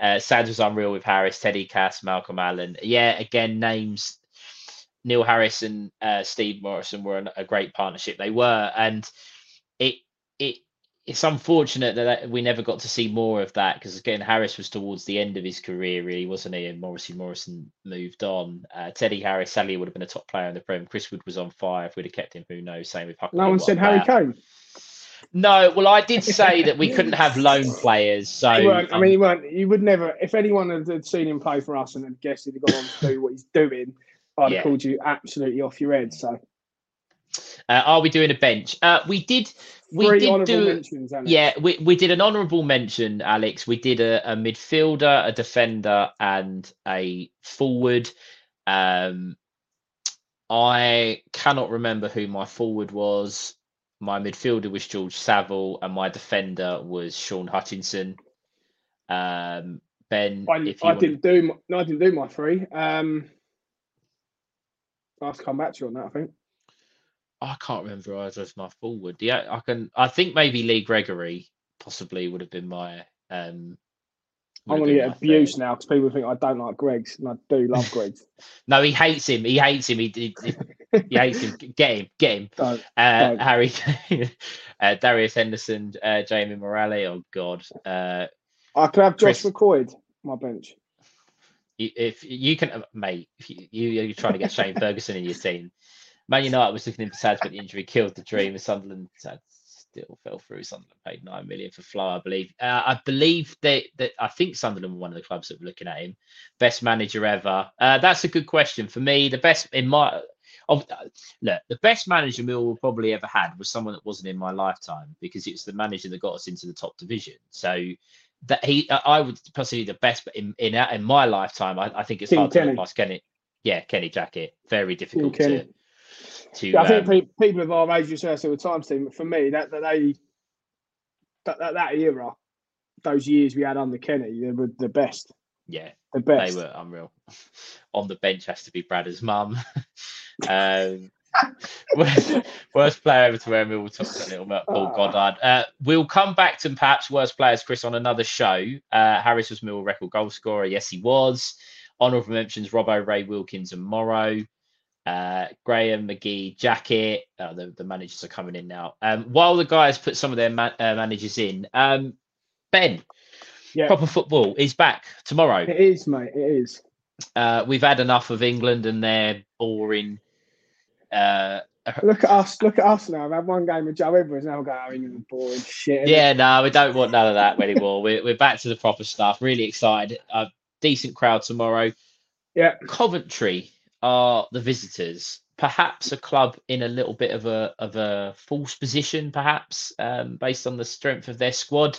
Uh, Sands was unreal with Harris, Teddy Cass, Malcolm Allen. Yeah, again, names. Neil Harris and uh, Steve Morison were a great partnership. They were, and it it it's unfortunate that we never got to see more of that because again, Harris was towards the end of his career, really, wasn't he? And Morrissey Morison moved on. Uh, Teddy Harris, sadly, would have been a top player in the Prem. Chris Wood was on fire. If we'd have kept him, who knows? Same with Huckabee. No one said Harry. Kane. No, well, I did say that we couldn't have loan [LAUGHS] players. So He weren't, I um, mean, he weren't. You would never. If anyone had, had seen him play for us and had guessed he'd gone on to do what he's doing, I'd Yeah. have called you absolutely off your head. So uh, are we doing a bench? Uh, we did. We three did do. mentions. Alex. Yeah, we, we did an honourable mention, Alex. We did a, a midfielder, a defender, and a forward. Um, I cannot remember who my forward was. My midfielder was George Saville, and my defender was Shaun Hutchinson. Um, ben, I, if you I didn't do. My, no, I didn't do my three. Um, I have to come back to you on that. I think. I can't remember who I was as my forward. Yeah, I can. I think maybe Lee Gregory possibly would have been my. Um, I'm going to get abused abuse now because people think I don't like Greg's, and I do love Greg's. [LAUGHS] No, he hates him. He hates him. He, he, he- he hates him. Get him. Get him. Don't. Uh, Don't. Harry, [LAUGHS] uh, Darius Henderson, uh, Jamie Morale. Oh God. Uh, I could have Josh Chris. McCoy my bench. If you can, uh, mate, if you, you you're trying to get Shane Ferguson in your team. Man United was looking into Sads, but the injury killed the dream. Sunderland Sads still fell through. Sunderland paid nine million for Flo, I believe. Uh, I believe that that I think Sunderland were one of the clubs that were looking at him. Best manager ever. Uh, that's a good question for me. The best in my of look, the best manager Millwall probably ever had was someone that wasn't in my lifetime because it was the manager that got us into the top division. So that he, I would personally the best, but in in, in my lifetime, I, I think it's King hard to Kenny. past Kenny. Yeah, Kenny Jackett, very difficult Kenny. to to. Yeah, I think um, pe- people of our age research all the time, Steve. But for me, that that they that, that that era, those years we had under Kenny, they were the best. yeah, The best. they were unreal. [LAUGHS] On the bench has to be Bradder's mum. [LAUGHS] um, [LAUGHS] worst, worst player ever to wear a Millwall top hat, little bit, Paul Ah. Goddard. Uh, we'll come back to perhaps worst players, Chris, on another show. Uh, Harris was Millwall record goal scorer. Yes, he was. Honourable mentions Robbo, Ray Wilkins, and Morrow. uh, Graham McGee, Jackett. Oh, the, the managers are coming in now. Um, while the guys put some of their uh, managers in, um, Ben, yeah. proper football is back tomorrow. It is, mate. It is. Uh, we've had enough of England and their boring. Uh, look at us! Look at us now. I've had one game with Joe Edwards. Now going and boring shit. Yeah, no, we don't want none of that anymore. we're we're back to the proper stuff. Really excited. A decent crowd tomorrow. Yeah. Coventry are the visitors. Perhaps a club in a little bit of a of a false position, perhaps um, based on the strength of their squad.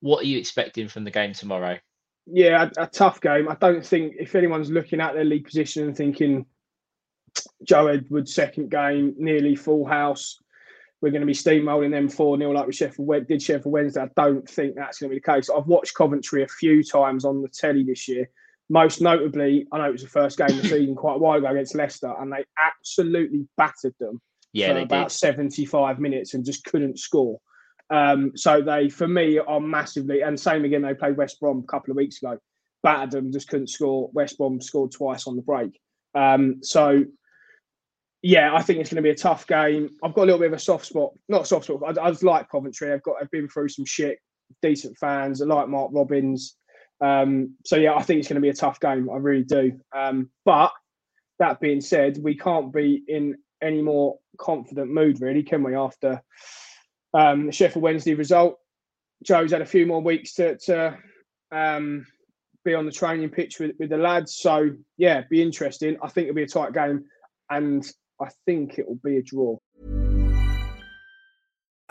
What are you expecting from the game tomorrow? Yeah, a, a tough game. I don't think if anyone's looking at their league position and thinking Joe Edwards second game, nearly full house. We're going to be steamrolling them 4 0 like we Sheffield did Sheffield Wednesday. I don't think that's going to be the case. I've watched Coventry a few times on the telly this year most notably, I know it was the first game of the season quite a while ago against Leicester, and they absolutely battered them yeah, for about did. 75 minutes and just couldn't score. Um, so they, for me, are massively, and same again, they played West Brom a couple of weeks ago, battered them, just couldn't score. West Brom scored twice on the break. Um, so, yeah, I think it's going to be a tough game. I've got a little bit of a soft spot, not a soft spot. I, I just like Coventry. I've got, I've been through some shit, decent fans. I like Mark Robins. Um, so yeah, I think it's going to be a tough game. I really do. Um, but that being said, we can't be in any more confident mood, really, can we? After um, the Sheffield Wednesday result, Joe's had a few more weeks to, to um, be on the training pitch with, with the lads. So yeah, be interesting. I think it'll be a tight game, and I think it will be a draw.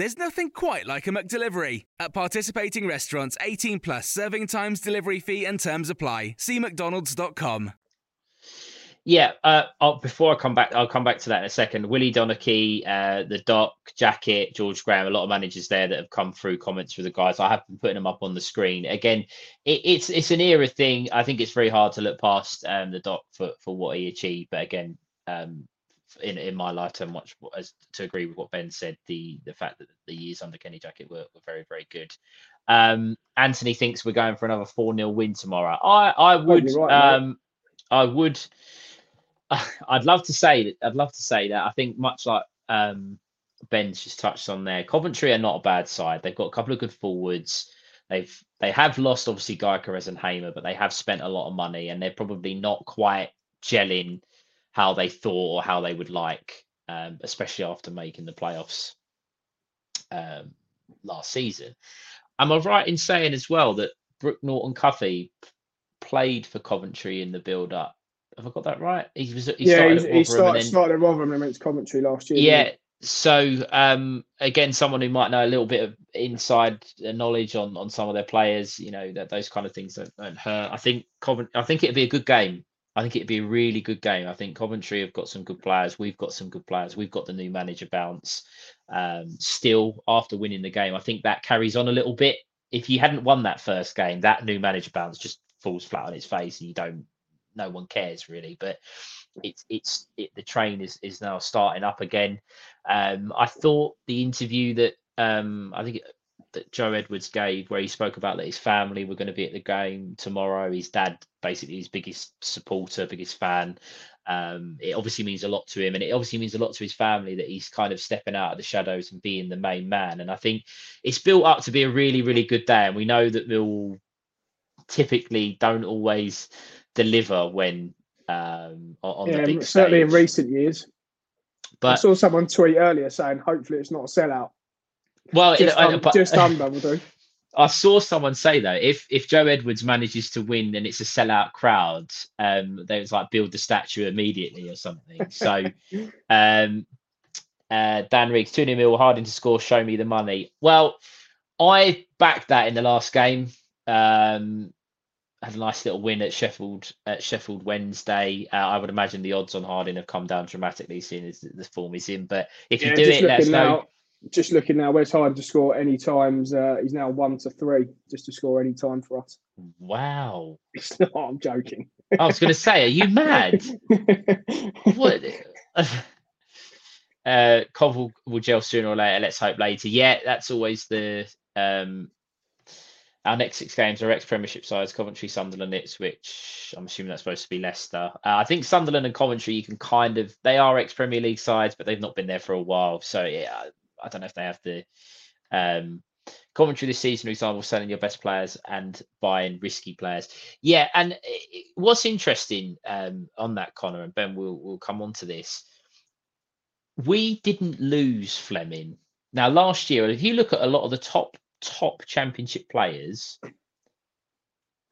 There's nothing quite like a McDelivery. At participating restaurants, 18 plus serving times, delivery fee, and terms apply. See McDonald's.com. Yeah, uh, I'll, before I come back, I'll come back to that in a second. Willie Donachie, uh, the Doc, Jackett, George Graham, a lot of managers there that have come through comments with the guys. I have been putting them up on the screen. Again, it, it's it's an era thing. I think it's very hard to look past um, the Doc for, for what he achieved. But again, um, in in my lifetime much as to agree with what Ben said. The the fact that the years under Kenny Jackett were, were very very good. Um, Anthony thinks we're going for another four 0 win tomorrow. I I would right, um, I would. [LAUGHS] I'd love to say that. I'd love to say that. I think much like um, Ben's just touched on there. Coventry are not a bad side. They've got a couple of good forwards. They've they have lost obviously Gyökeres and Hamer, but they have spent a lot of money and they're probably not quite gelling how they thought or how they would like, um, especially after making the playoffs um, last season. Am I right in saying as well that Brooke Norton Cuffy played for Coventry in the build up? Have I got that right? He was he yeah, started he, started, then, started at Rotherham against Coventry last year. Yeah. So um, again, someone who might know a little bit of inside knowledge on, on some of their players, you know, that those kind of things don't, don't hurt. I think Covent- I think it'd be a good game I think it'd be a really good game. I think Coventry have got some good players. We've got some good players. We've got the new manager bounce. Um, still, after winning the game, I think that carries on a little bit. If you hadn't won that first game, that new manager bounce just falls flat on its face, and you don't. No one cares really. But it's it's it, the train is is now starting up again. Um, I thought the interview that um, I think that Joe Edwards gave, where he spoke about that his family were going to be at the game tomorrow. His dad, basically his biggest supporter, biggest fan. Um, it obviously means a lot to him, and it obviously means a lot to his family that he's kind of stepping out of the shadows and being the main man. And I think it's built up to be a really, really good day. And we know that Mill typically don't always deliver when um, on, yeah, the big certainly stage. in recent years. But I saw someone tweet earlier saying, "Hopefully, it's not a sellout." Well, just, I- un- but- just will. [LAUGHS] I saw someone say though, if if Joe Edwards manages to win and it's a sellout crowd, um, they was like build the statue immediately or something. So, [LAUGHS] um, uh, Dan Riggs, two 0 mil, Harding to score, show me the money. Well, I backed that in the last game. Um, had a nice little win at Sheffield at Sheffield Wednesday. Uh, I would imagine the odds on Harding have come down dramatically, seeing as the form is in. But if you do it, let us know. now, just looking now, West Hard to score any times. Uh, he's now one to three, just to score any time for us. Wow. It's not. I'm joking. I was going to say, are you mad? [LAUGHS] what? [LAUGHS] uh, Cov will, will gel sooner or later. Let's hope later. Yeah, that's always the. Um, our next six games are ex Premiership sides: Coventry, Sunderland, Ipswich. I'm assuming that's supposed to be Leicester. Uh, I think Sunderland and Coventry, you can kind of they are ex Premier League sides, but they've not been there for a while. So yeah, I don't know if they have the. Um, Coventry this season, for example, selling your best players and buying risky players. Yeah, and what's interesting um, on that, Connor and Ben, will will come on to this. We didn't lose Flemming. Now, last year, if you look at a lot of the top top Championship players,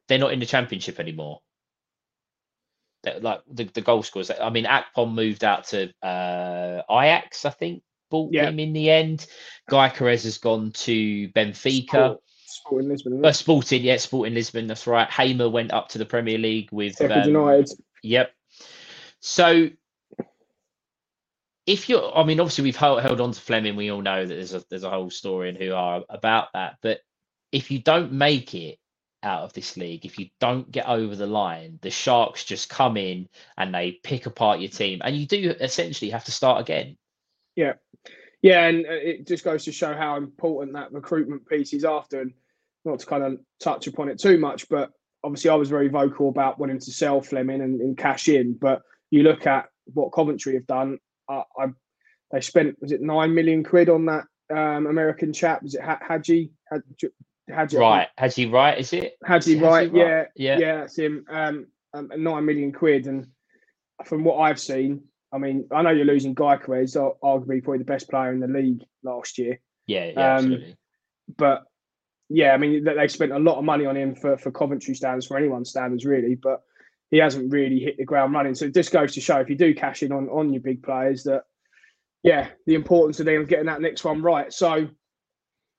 they're not in the Championship anymore. They're like the, the goal scorers. I mean, Akpom moved out to uh, Ajax, I think, bought Yeah. him in the end. Gyökeres has gone to Benfica. Sport, Sport in Lisbon. Uh. Sporting, yeah, Sporting Lisbon. That's right. Hamer went up to the Premier League with um, United. Yep. So, if you're, I mean, obviously we've held, held on to Flemming. We all know that there's a there's a whole story and who are about that. But if you don't make it out of this league, if you don't get over the line, the Sharks just come in and they pick apart your team, and you do essentially have to start again. Yeah, yeah, and uh, it just goes to show how important that recruitment piece is after. And not to kind of touch upon it too much, but obviously I was very vocal about wanting to sell Flemming and, and cash in. But you look at what Coventry have done. I, I they spent was it nine million quid on that um, American chap? Was it Ha- Haji? Haji, Haji Wright, Haji Wright, is it? Haji, Is it right? Yeah, Wright? Yeah. yeah, that's him. Um, um, nine million quid, and from what I've seen, I mean, I know you're losing Gyökeres, arguably probably the best player in the league last year. Yeah, yeah, Um, absolutely. But yeah, I mean, they they spent a lot of money on him for for Coventry standards, for anyone's standards, really. But he hasn't really hit the ground running. So it just goes to show if you do cash in on on your big players, that yeah, the importance of them getting that next one right. So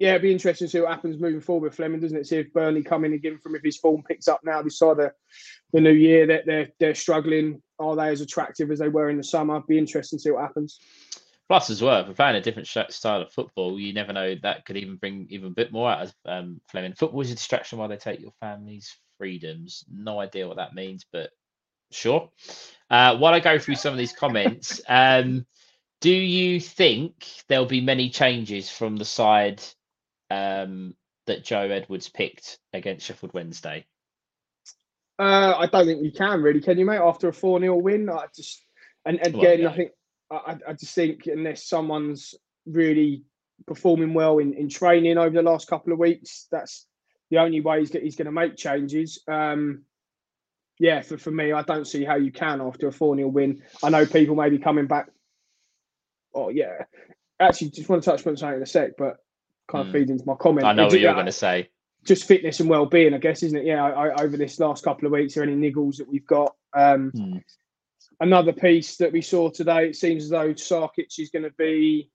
yeah, it'd be interesting to see what happens moving forward with Flemming, doesn't it? See if Burnley come in again from if his form picks up now this side of the new year that they're they're struggling. Are they as attractive as they were in the summer? Be interesting to see what happens. Plus, as well, if we're playing a different style of football, you never know that could even bring even a bit more out of um, Flemming. Football is a distraction while they take your family's freedoms. No idea what that means, but sure. Uh, while I go through some of these comments, [LAUGHS] um, do you think there'll be many changes from the side um, that Joe Edwards picked against Sheffield Wednesday? Uh, I don't think you can really, can you, mate? After a four 0 win, I just and and Well, again, yeah. I think I, I- just think unless someone's really performing well in, in training over the last couple of weeks, that's the only way he's, he's going to make changes. Um, yeah, for, for me, I don't see how you can after a 4 0 win. I know people may be coming back. Oh, yeah. Actually, just want to touch on something in a sec, but kind of Mm. feed into my comment. I know what you're going to say. just fitness and well-being, I guess, isn't it? Yeah, I, I, over this last couple of weeks, are any niggles that we've got? Um, Hmm. Another piece that we saw today, it seems as though Sarkic is going to be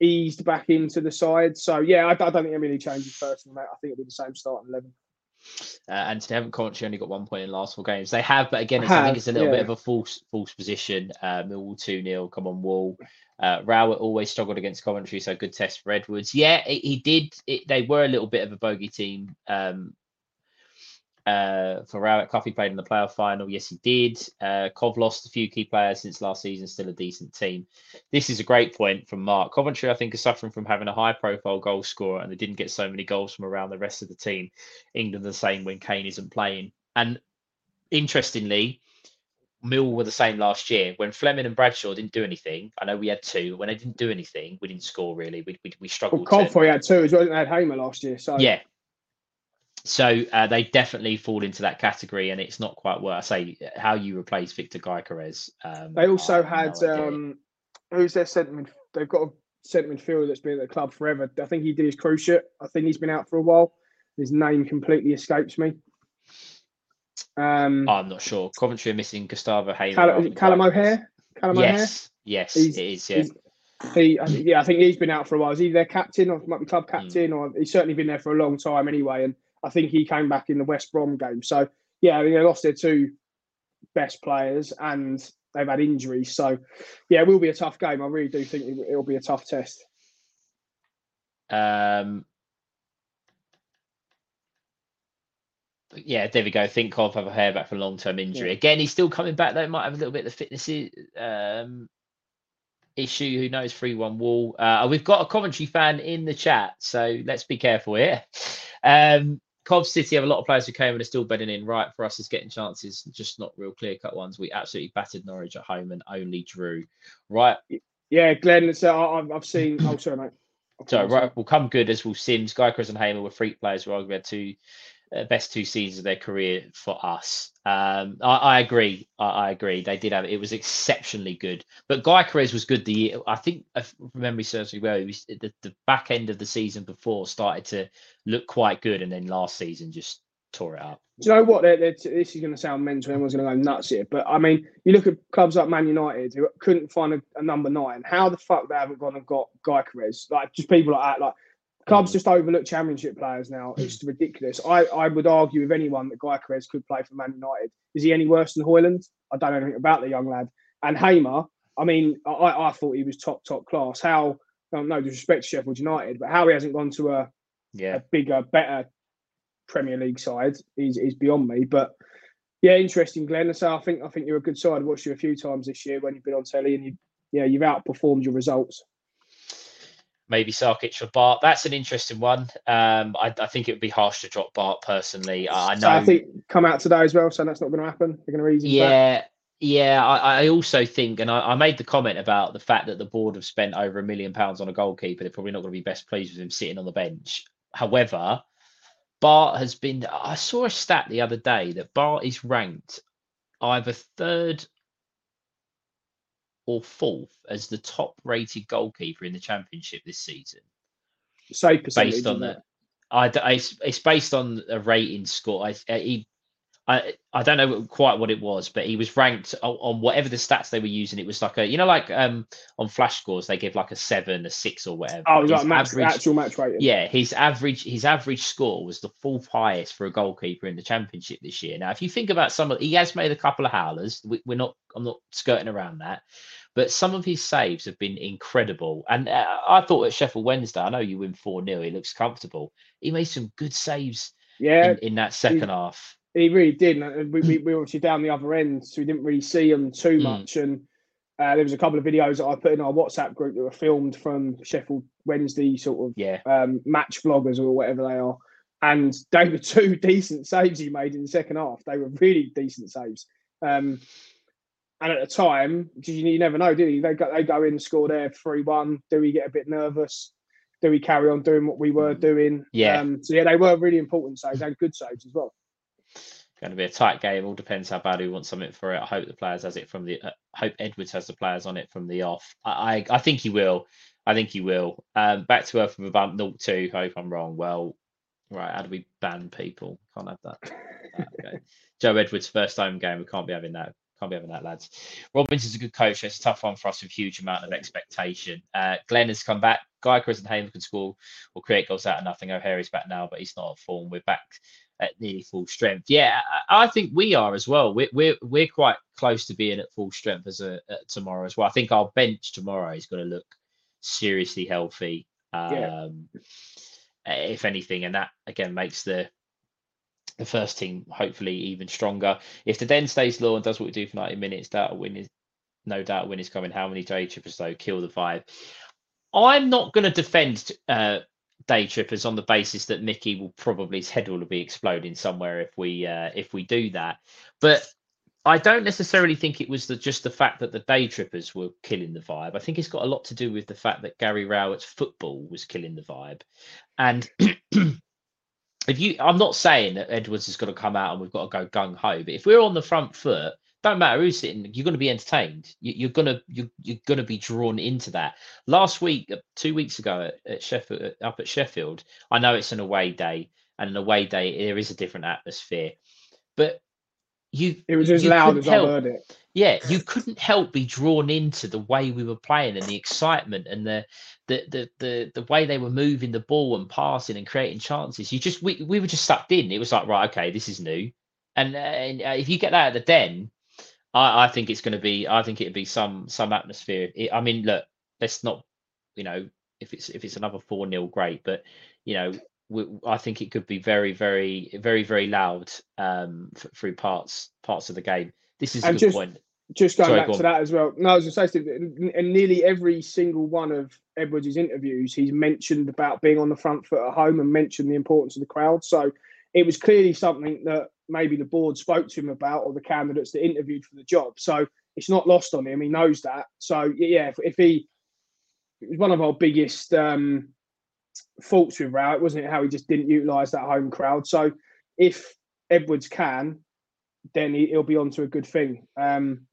eased back into the side. So yeah, I, I don't think it really changes personally, mate. I think it'll be the same starting eleven. Uh, and they haven't Coventry only got one point in the last four games. They have, but again, it's, I think it's a little yeah. bit of a false false position. Uh, Millwall two 0 come on Wall. Uh, Rowett always struggled against Coventry, so good test for Edwards. Yeah, he he did. It, they were a little bit of a bogey team. Um, uh, for Rowett, Coffey played in the playoff final. Yes, he did. Uh, Cov lost a few key players since last season. Still a decent team. This is a great point from Mark. Coventry, I think, are suffering from having a high-profile goal scorer, and they didn't get so many goals from around the rest of the team. England the same when Kane isn't playing. And interestingly, Mill were the same last year. When Flemming and Bradshaw didn't do anything, I know we had two. When they didn't do anything, we didn't score really. We we, we Well, struggled. to- Confoy had two as well. They had Hamer last year. So yeah. So uh, they definitely fall into that category, and it's not quite what I say. How you replace Victor Gyökeres? Um, they also had no um, who's their centre? mid- They've got a centre midfielder that's been at the club forever. I think he did his cruciate. I think he's been out for a while. His name completely escapes me. Um, I'm not sure. Coventry are missing Gustavo rather is Callum. O'Hare. Callum O'Hare. Yes, yes, He's- it is. Yeah, He, I think- yeah, I think he's been out for a while. Is he their captain or might be club captain? Or he's certainly been there for a long time anyway. And I think he came back in the West Brom game. So yeah, they lost their two best players and they've had injuries. So yeah, it will be a tough game. I really do think it, it'll be a tough test. Um, yeah, there we go. Think of have a hair back from long term injury. Yeah. Again, he's still coming back though. Might have a little bit of the fitness um, issue. Who knows? Three one wall. Uh, we've got a Coventry fan in the chat, so let's be careful here. Um, Cov City have a lot of players who came and are still bedding in. Wright for us is getting chances, just not real clear cut ones. We absolutely battered Norwich at home and only drew. Right, Yeah, Glenn. So I, I've- seen. Oh, sorry, mate. so Wright, will come good as will Simms. Guy Chris and Hamer were freak players who arguably had two best two seasons of their career for us. Um, I, I agree. I, I agree. They did have it was exceptionally good. But Gyökeres was good the year. I think if memory serves me well. He was the, the back end of the season before started to look quite good, and then last season just tore it up. Do you know what? They're, they're, this is going to sound mental. Everyone's going to go nuts here. But I mean, you look at clubs like Man United who couldn't find a, a number nine. How the fuck they haven't gone and got Gyökeres? Like just people like that. Like clubs mm. just overlook Championship players now. It's ridiculous. I, I would argue with anyone that Gyökeres could play for Man United. Is he any worse than Hojlund? I don't know anything about the young lad. And Hamer, I mean, I, I thought he was top top class. How? No disrespect to Sheffield United, but how he hasn't gone to a Yeah. a bigger, better Premier League side is is beyond me. But yeah, interesting, Glenn. So I think I think you're a good side. I've watched you a few times this year when you've been on telly, and you yeah you've outperformed your results. Maybe Sarkic for Bart. That's an interesting one. Um, I, I think it would be harsh to drop Bart personally. I know. So I think come out today as well. So that's not going to happen. They're going to ease him back. Yeah, yeah. I, I also think, and I, I made the comment about the fact that the board have spent over a million pounds on a goalkeeper. They're probably not going to be best pleased with him sitting on the bench. However, Bart has been. I saw a stat the other day that Bart is ranked either third or fourth as the top rated goalkeeper in the championship this season Save percentage based on that. it? I, it's, it's based on a rating score. I, he, I, I don't know quite what it was, but he was ranked on, on whatever the stats they were using. It was like a, you know, like um on flash scores they give like a seven, a six, or whatever. Oh, His like match, average- actual match rating. yeah, his average his average score was the fourth highest for a goalkeeper in the championship this year. Now, if you think about some of, he has made a couple of howlers. We, we're not, I'm not skirting around that, but some of his saves have been incredible. And uh, I thought at Sheffield Wednesday, I know you win four 0 he looks comfortable. He made some good saves yeah. in, in that second half. He really did. And we, we, we were obviously down the other end, so we didn't really see him too Mm. much. And uh, there was a couple of videos that I put in our WhatsApp group that were filmed from Sheffield Wednesday sort of Yeah, um, match vloggers or whatever they are. And they were [LAUGHS] two decent saves he made in the second half. They were really decent saves. Um, and at the time, you, you never know, do you? They go, they go in, score there, 3 1. Do we get a bit nervous? Do we carry on doing what we were doing? Yeah. Um, so, yeah, they were really important saves and good saves as well. Going to be a tight game. All depends how bad we want something for it. I hope the players has it from the. Uh, hope Edwards has the players on it from the off. I, I, I think he will. I think he will. Um, back to earth with about 0 2. Hope I'm wrong. Well, right. How do we ban people? Can't have that. Okay. [LAUGHS] Joe Edwards first home game. We can't be having that. Can't be having that, lads. Robinson's a good coach. It's a tough one for us with huge amount of expectation. Uh, Glenn has come back. Gyökeres and Haynes can score or create goals out of nothing. O'Hare is back now, but he's not at form. We're back at nearly full strength. Yeah, I I think we are as well. We're we're, we're quite close to being at full strength as a tomorrow as well. I think our bench tomorrow is going to look seriously healthy. Um, Yeah. If anything, and that again makes the the first team hopefully even stronger. If the Den stays low and does what we do for 90 minutes, that win is no doubt win is coming. How many day trippers though kill the vibe? I'm not going to defend uh, day trippers on the basis that Mickey will probably his head will be exploding somewhere if we uh, if we do that. But I don't necessarily think it was the, just the fact that the day trippers were killing the vibe. I think it's got a lot to do with the fact that Gary Rowett's football was killing the vibe. And [CLEARS THROAT] if you, I'm not saying that Edwards has got to come out and we've got to go gung ho, but if we're on the front foot, don't matter who's sitting, you're going to be entertained. You, are going to you're, you're going to be drawn into that. Last week, uh, two weeks ago at, Sheffield, uh, up at Sheffield, I know it's an away day, and an away day there is a different atmosphere, but you it was as loud as help, I heard it. Yeah, you couldn't help be drawn into the way we were playing and the excitement and the the the the, the way they were moving the ball and passing and creating chances. You just we, we were just sucked in. It was like right, okay, this is new. And, uh, and uh, if you get that at the den, I, I think it's going to be. I think it'd be some some atmosphere. It, I mean, look, let's not, you know, if it's if it's another four 0 great, but you know, we, I think it could be very, very, very, very loud um, f- through parts parts of the game. This is a and good just, point. Just going Sorry, back go to that as well. No, I was going to say, in nearly every single one of Edwards' interviews, he's mentioned about being on the front foot at home and mentioned the importance of the crowd. So it was clearly something that maybe the board spoke to him about or the candidates that interviewed for the job. So it's not lost on him. He knows that. So yeah, if, if he it was one of our biggest um, faults with Rowett, wasn't it? How he just didn't utilise that home crowd. So if Edwards can, then he, will be on to a good thing. Um,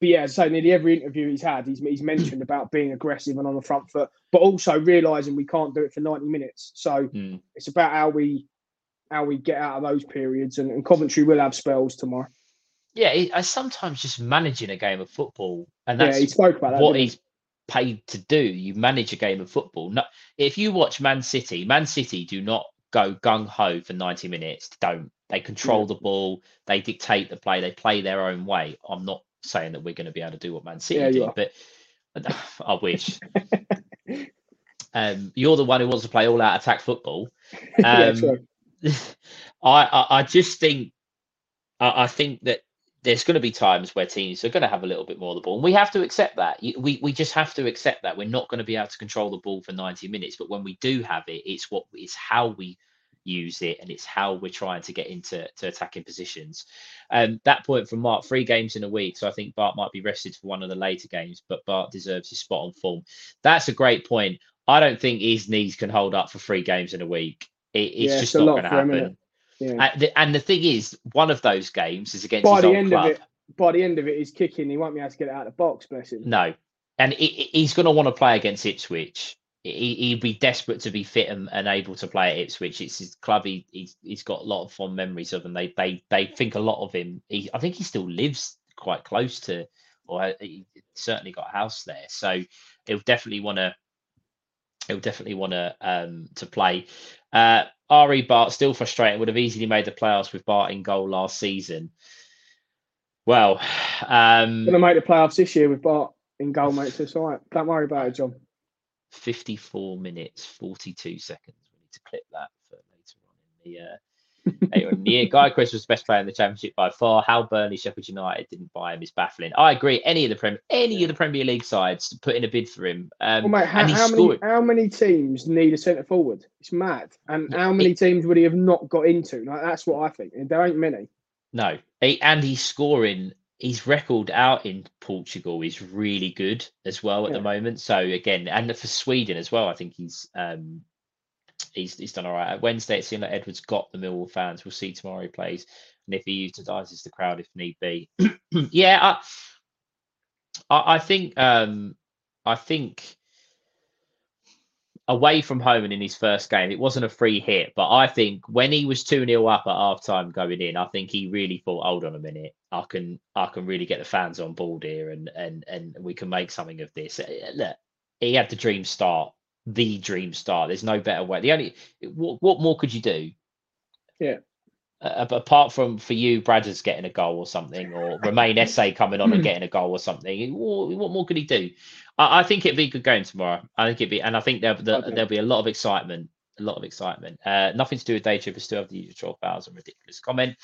but yeah, so nearly every interview he's had, he's, he's mentioned about being aggressive and on the front foot, but also realizing we can't do it for 90 minutes. So mm. it's about how we how we get out of those periods. And, and Coventry will have spells tomorrow. Yeah, I sometimes just managing a game of football, and that's yeah, he spoke about that, what he's paid to do. You manage a game of football. No, if you watch Man City, Man City do not go gung ho for ninety minutes. Don't they control yeah. the ball? They dictate the play. They play their own way. I'm not saying that we're going to be able to do what Man City yeah, did, but [LAUGHS] I wish. [LAUGHS] um, you're the one who wants to play all out attack football. [LAUGHS] Um, yeah, [LAUGHS] I, I, I just think I, I think that there's going to be times where teams are going to have a little bit more of the ball, and we have to accept that. We we just have to accept that we're not going to be able to control the ball for 90 minutes. But when we do have it, it's what it's how we use it, and it's how we're trying to get into to attacking positions. Um, that point from Mark, three games in a week, so I think Bart might be rested for one of the later games, but Bart deserves his spot on form. That's a great point. I don't think his knees can hold up for three games in a week. It, it's yeah, just it's not going to happen. Yeah. And, the, and, the, thing is, one of those games is against by the end club. of it. By the end of it, he's kicking. He won't be able to get it out of the box. Bless him. No, and he's going to want to play against Ipswich. He, would be desperate to be fit and, and, able to play at Ipswich. It's his club. He, he's, he's got a lot of fond memories of, and they they they think a lot of him. He, I think he still lives quite close to, or he certainly got a house there. So he'll definitely want to. He'll definitely want to um, to play. Uh, Ari Bart still frustrating. Would have easily made the playoffs with Bart in goal last season. Well, um, gonna make the playoffs this year with Bart in goal, mate. It's all right. Don't worry about it, John. Fifty-four minutes, forty-two seconds. We need to clip that for later on in the uh, year. Gyökeres was the best player in the championship by far. How Burnley, Sheffield United didn't buy him is baffling. I agree. Any of the Premier, any of the Premier League sides to put in a bid for him. Um, well, mate, how, how many how many teams need a centre forward? It's mad. And how many it, teams would he have not got into? Like that's what I think. There ain't many. No, he, and he's scoring. His record out in Portugal is really good as well at yeah. the moment. So again, and for Sweden as well, I think he's um, he's, he's done all right. At Wednesday, it seemed like Edwards got the Millwall fans. We'll see tomorrow he plays, and if he utilizes the crowd if need be. [CLEARS THROAT] yeah, I, I, I think um, I think away from home and in his first game, it wasn't a free hit, but I think when he was 2 0 up at half time going in, I think he really thought, hold on a minute, I can I can really get the fans on board here and and and we can make something of this. Look, he had the dream start the dream start. There's no better way. The only what, what more could you do? Yeah. Uh, apart from for you, Bradders getting a goal or something, or Romain Esse [LAUGHS] coming on and getting a goal or something, what, what more could he do? I, I, think it'd be a good game tomorrow. I think it'd be, and I think there'll, there'll, okay. there'll be a lot of excitement. A lot of excitement. Uh, nothing to do with day trip, still have the usual 12,000 ridiculous comment.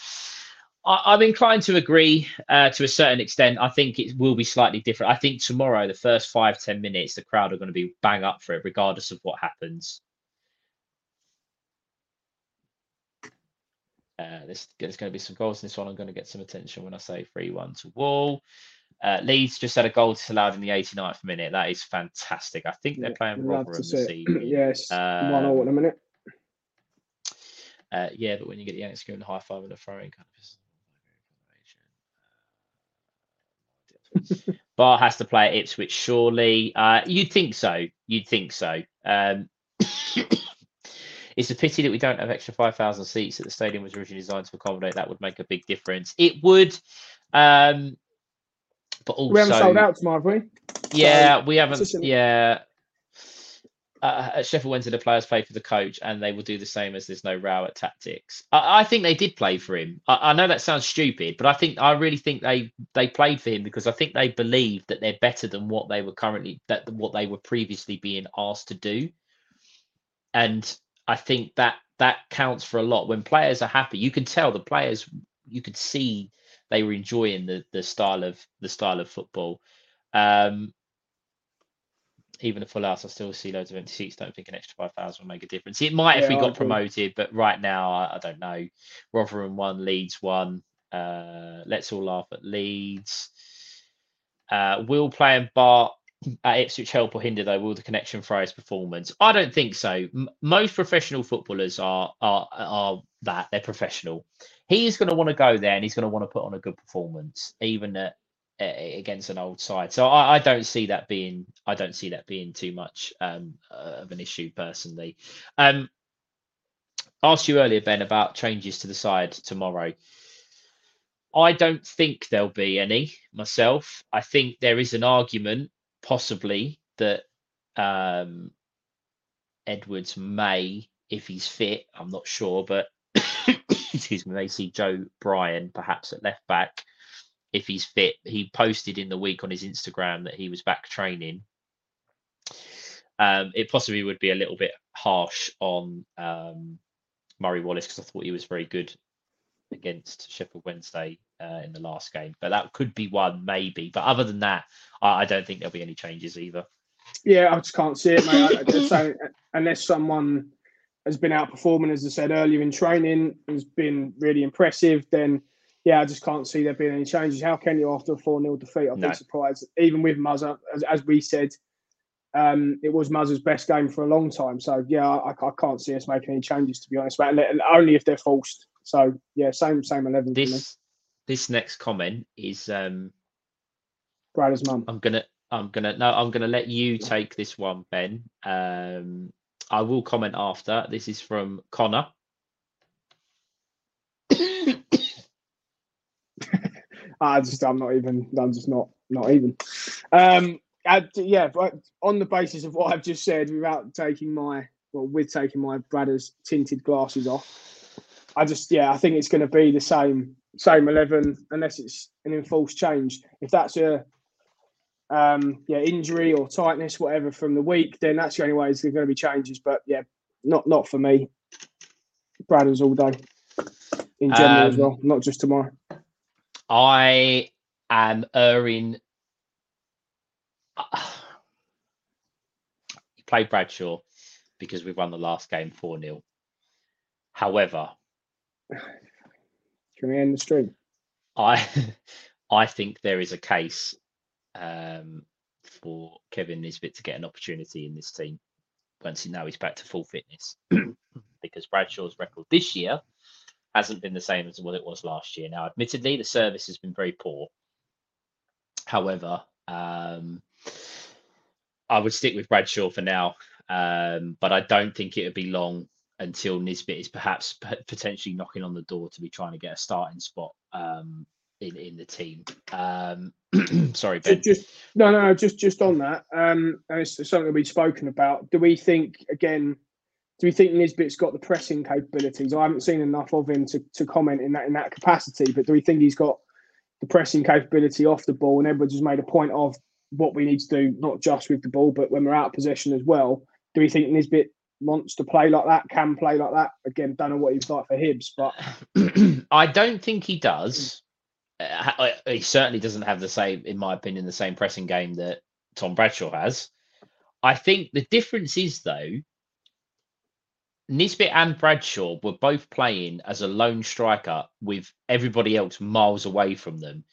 I, am inclined to agree uh, to a certain extent. I think it will be slightly different. I think tomorrow, the first five ten minutes, the crowd are going to be bang up for it, regardless of what happens. Uh, there's, there's going to be some goals in this one. I'm going to get some attention when I say 3 1 to Wall. Uh, Leeds just had a goal disallowed in the 89th minute. That is fantastic. I think they're yeah, playing Rotherham this evening. [CLEARS THROAT] yes, um, one all in a minute. Uh, yeah, but when you get the Yanks going the high five and a throwing kind of [LAUGHS] Bar has to play at Ipswich, surely. Uh, you'd think so. You'd think so. Um, [COUGHS] it's a pity that we don't have extra 5,000 seats that the stadium was originally designed to accommodate. That would make a big difference. It would. Um, but also, we haven't sold out tomorrow, have we? Yeah, so, we haven't. Yeah. Uh, at Sheffield Wednesday, the players play for the coach, and they will do the same as there's no Rowett tactics. I, I think they did play for him. I, I, know that sounds stupid, but I think I really think they they played for him because I think they believe that they're better than what they were currently that what they were previously being asked to do. And I think that that counts for a lot. When players are happy, you can tell the players. You could see they were enjoying the the style of the style of football. Um, even a full house, I still see loads of empty seats. Don't think an extra five thousand will make a difference. It might yeah, if we got promoted, but right now I, I, don't know. Rotherham one, Leeds one. Uh, let's all laugh at Leeds. Uh, will playing Bart at Ipswich help or hinder though? Will the connection for his performance? I don't think so. M- most professional footballers are are are that they're professional. He's going to want to go there and he's going to want to put on a good performance, even at against an old side. So I, I, don't see that being I don't see that being too much um, of an issue personally. Um, asked you earlier, Ben, about changes to the side tomorrow. I don't think there'll be any myself. I think there is an argument, possibly, that um, Edwards may, if he's fit, I'm not sure, but [COUGHS] excuse me, may see Joe Bryan perhaps at left back if he's fit. He posted in the week on his Instagram that he was back training. Um, it possibly would be a little bit harsh on um, Murray Wallace because I thought he was very good against Sheffield Wednesday uh, in the last game. But that could be one, maybe. But other than that, I, I don't think there'll be any changes either. Yeah, I just can't see it, mate. so, unless someone has been outperforming, as I said earlier in training, has been really impressive, then yeah, I just can't see there being any changes. How can you after a 4 0 defeat? I'd no. be surprised. Even with Muzza, as, as we said, um, it was Muzza's best game for a long time. So, yeah, I, I can't see us making any changes, to be honest, but only if they're forced. So, yeah, same same 11 this, This next comment is um, Brad's mum. I'm going to. I'm gonna no. I'm gonna let you take this one, Ben. Um, I will comment after. This is from Connor. I just I'm not even. I'm just not not even. Um, I, yeah, but on the basis of what I've just said, without taking my well, with taking my brother's tinted glasses off, I just yeah, I think it's going to be the same same eleven unless it's an enforced change. If that's a um, yeah injury or tightness, whatever from the week, then that's the only way there's going to be changes. But yeah, not not for me. Bradders all day in general um, as well, not just tomorrow. I am erring. [SIGHS] You play Bradshaw because we've won the last game 4 0. However, [SIGHS] can we end the stream? I [LAUGHS] I think there is a case um, for Kevin Nisbet to get an opportunity in this team once he now he's back to full fitness. [CLEARS THROAT] because Bradshaw's record this year hasn't been the same as what it was last year. Now, admittedly, the service has been very poor. However, um, I would stick with Bradshaw for now, um, but I don't think it would be long until Nisbet is perhaps potentially knocking on the door to be trying to get a starting spot um, in in the team. Um, [CLEARS THROAT] sorry, Ben. Just, no, no, just just on that, um, and it's something we've spoken about. Do we think again? Do we think Nisbet's got the pressing capabilities? I haven't seen enough of him to, to comment in that in that capacity, but do we think he's got the pressing capability off the ball? And Edwards has made a point of what we need to do, not just with the ball, but when we're out of possession as well. Do we think Nisbet wants to play like that, can play like that? Again, don't know what he's like for Hibs, but [CLEARS THROAT] I don't think he does. Uh, he certainly doesn't have the same, in my opinion, the same pressing game that Tom Bradshaw has. I think the difference is though Nisbet and Bradshaw were both playing as a lone striker with everybody else miles away from them.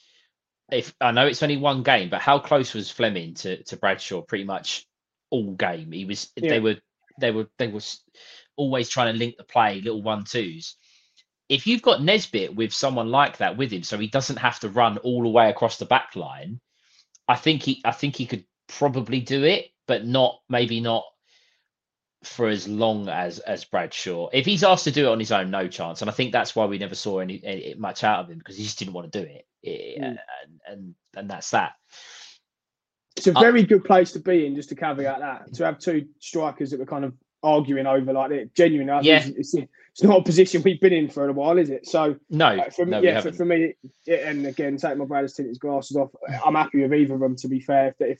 If I know it's only one game, but how close was Flemming to, to Bradshaw pretty much all game? He was yeah. they were they were they were always trying to link the play, little one twos. If you've got Nisbet with someone like that with him, so he doesn't have to run all the way across the back line, I think he I think he could probably do it, but not maybe not for as long as as Bradshaw. If he's asked to do it on his own, no chance. And I think that's why we never saw any, any much out of him because he just didn't want to do it, mm. and, and and that's that. It's a very uh, good place to be in. Just to caveat that to have two strikers that were kind of arguing over like it. Genuinely, yeah. It's, it's, it's, not a position we've been in for a while, is it? So no, uh, for, no, yeah, for, for, me, and again, take my brother's tinted glasses off. I'm happy with either of them. To be fair, if if,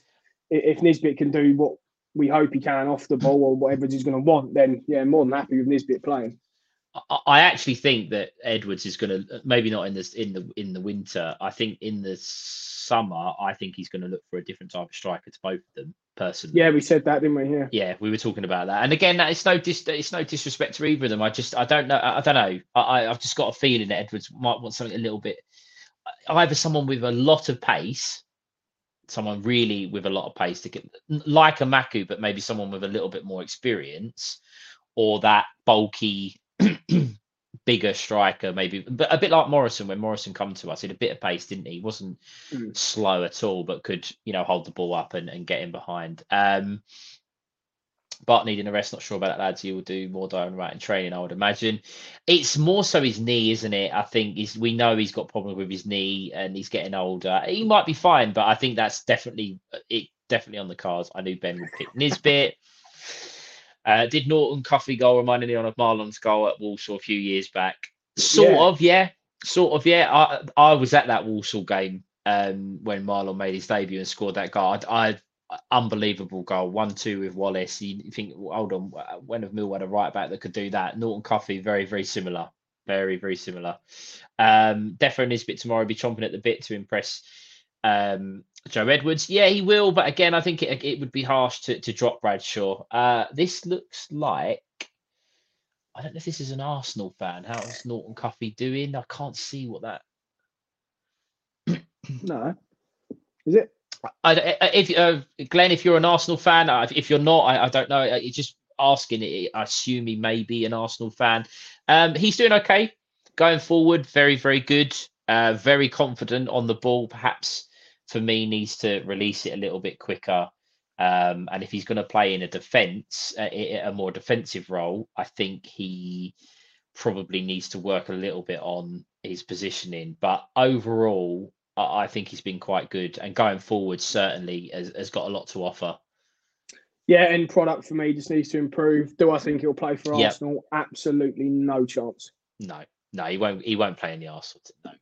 if Nisbet can do what we hope he can off the ball or whatever he's going to want, then yeah, more than happy with Nisbet playing. I actually think that Edwards is going to maybe not in this in the in the winter. I think in the summer, I think he's going to look for a different type of striker to both of them. Personally, yeah, we said that, didn't we? Yeah, yeah, we were talking about that. And again, it's no dis- it's no disrespect to either of them. I just I don't know. I don't know. I I've just got a feeling that Edwards might want something a little bit either someone with a lot of pace someone really with a lot of pace to get like Emakhu, but maybe someone with a little bit more experience, or that bulky, [CLEARS THROAT] bigger striker, maybe, but a bit like Morison when Morison come to us, he had a bit of pace, didn't he? He wasn't mm. slow at all, but could you know hold the ball up and, and get in behind. Um, Bart needing a rest. Not sure about that, lads. He will do more right in training, I would imagine. It's more so his knee, isn't it? I think he's, we know he's got problems with his knee and he's getting older. He might be fine, but I think that's definitely it. Definitely on the cards. I knew Ben would pick Nisbet. Uh, did Norton Cuffy goal remind anyone of Mahlon's goal at Walsall a few years back? Sort yeah. of, yeah. Sort of, yeah. I I was at that Walsall game um, when Marlon made his debut and scored that goal. I, I unbelievable goal, one two with Wallace. You think, hold on, when have Mill had a right back that could do that? Norton Cuffy, very very similar, very very similar. Um, Defo Nisbet tomorrow be chomping at the bit to impress um, Joe Edwards. Yeah, he will, but again, I think it, it would be harsh to to drop Bradshaw. Uh, this looks like. I don't know if this is an Arsenal fan. How's Norton Cuffy doing? I can't see what that. no, is it? I, if uh, Glenn, if you're an Arsenal fan, uh, if you're not, I, I don't know. Uh, you're just asking it. I assume he may be an Arsenal fan. Um, he's doing okay going forward. Very, very good. Uh, very confident on the ball. Perhaps for me, needs to release it a little bit quicker. Um, and if he's going to play in a defence, uh, a more defensive role, I think he probably needs to work a little bit on his positioning. But overall, I think he's been quite good, and going forward, certainly has, has got a lot to offer. Yeah, end product for me just needs to improve. Do I think he'll play for yep. Arsenal? Absolutely no chance. No, no, he won't. He won't play in the Arsenal. No way.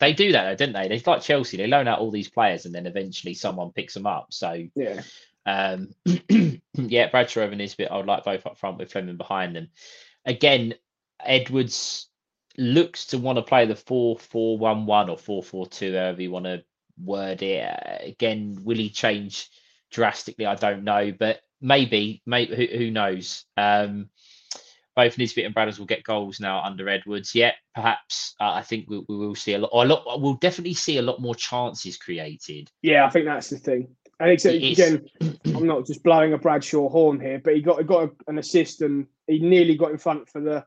They do that, though, don't they? They like Chelsea. They loan out all these players, and then eventually someone picks them up. So yeah, um, [CLEARS THROAT] yeah, Bradshaw over Nisbet. I would like both up front with Flemming behind them. Again, Edwards looks to want to play the 4 4 1 1 or 4 4 2, however you want to word it. Uh, again, will he change drastically? I don't know, but maybe, maybe who, who knows? Um, both Nisbet and Bradders will get goals now under Edwards. Yeah, perhaps uh, I think we, we, will see a lot, or a lot. We'll definitely see a lot more chances created. Yeah, I think that's the thing. And except, again, I'm not just blowing a Bradshaw horn here, but he got he got a, an assist and he nearly got in front for the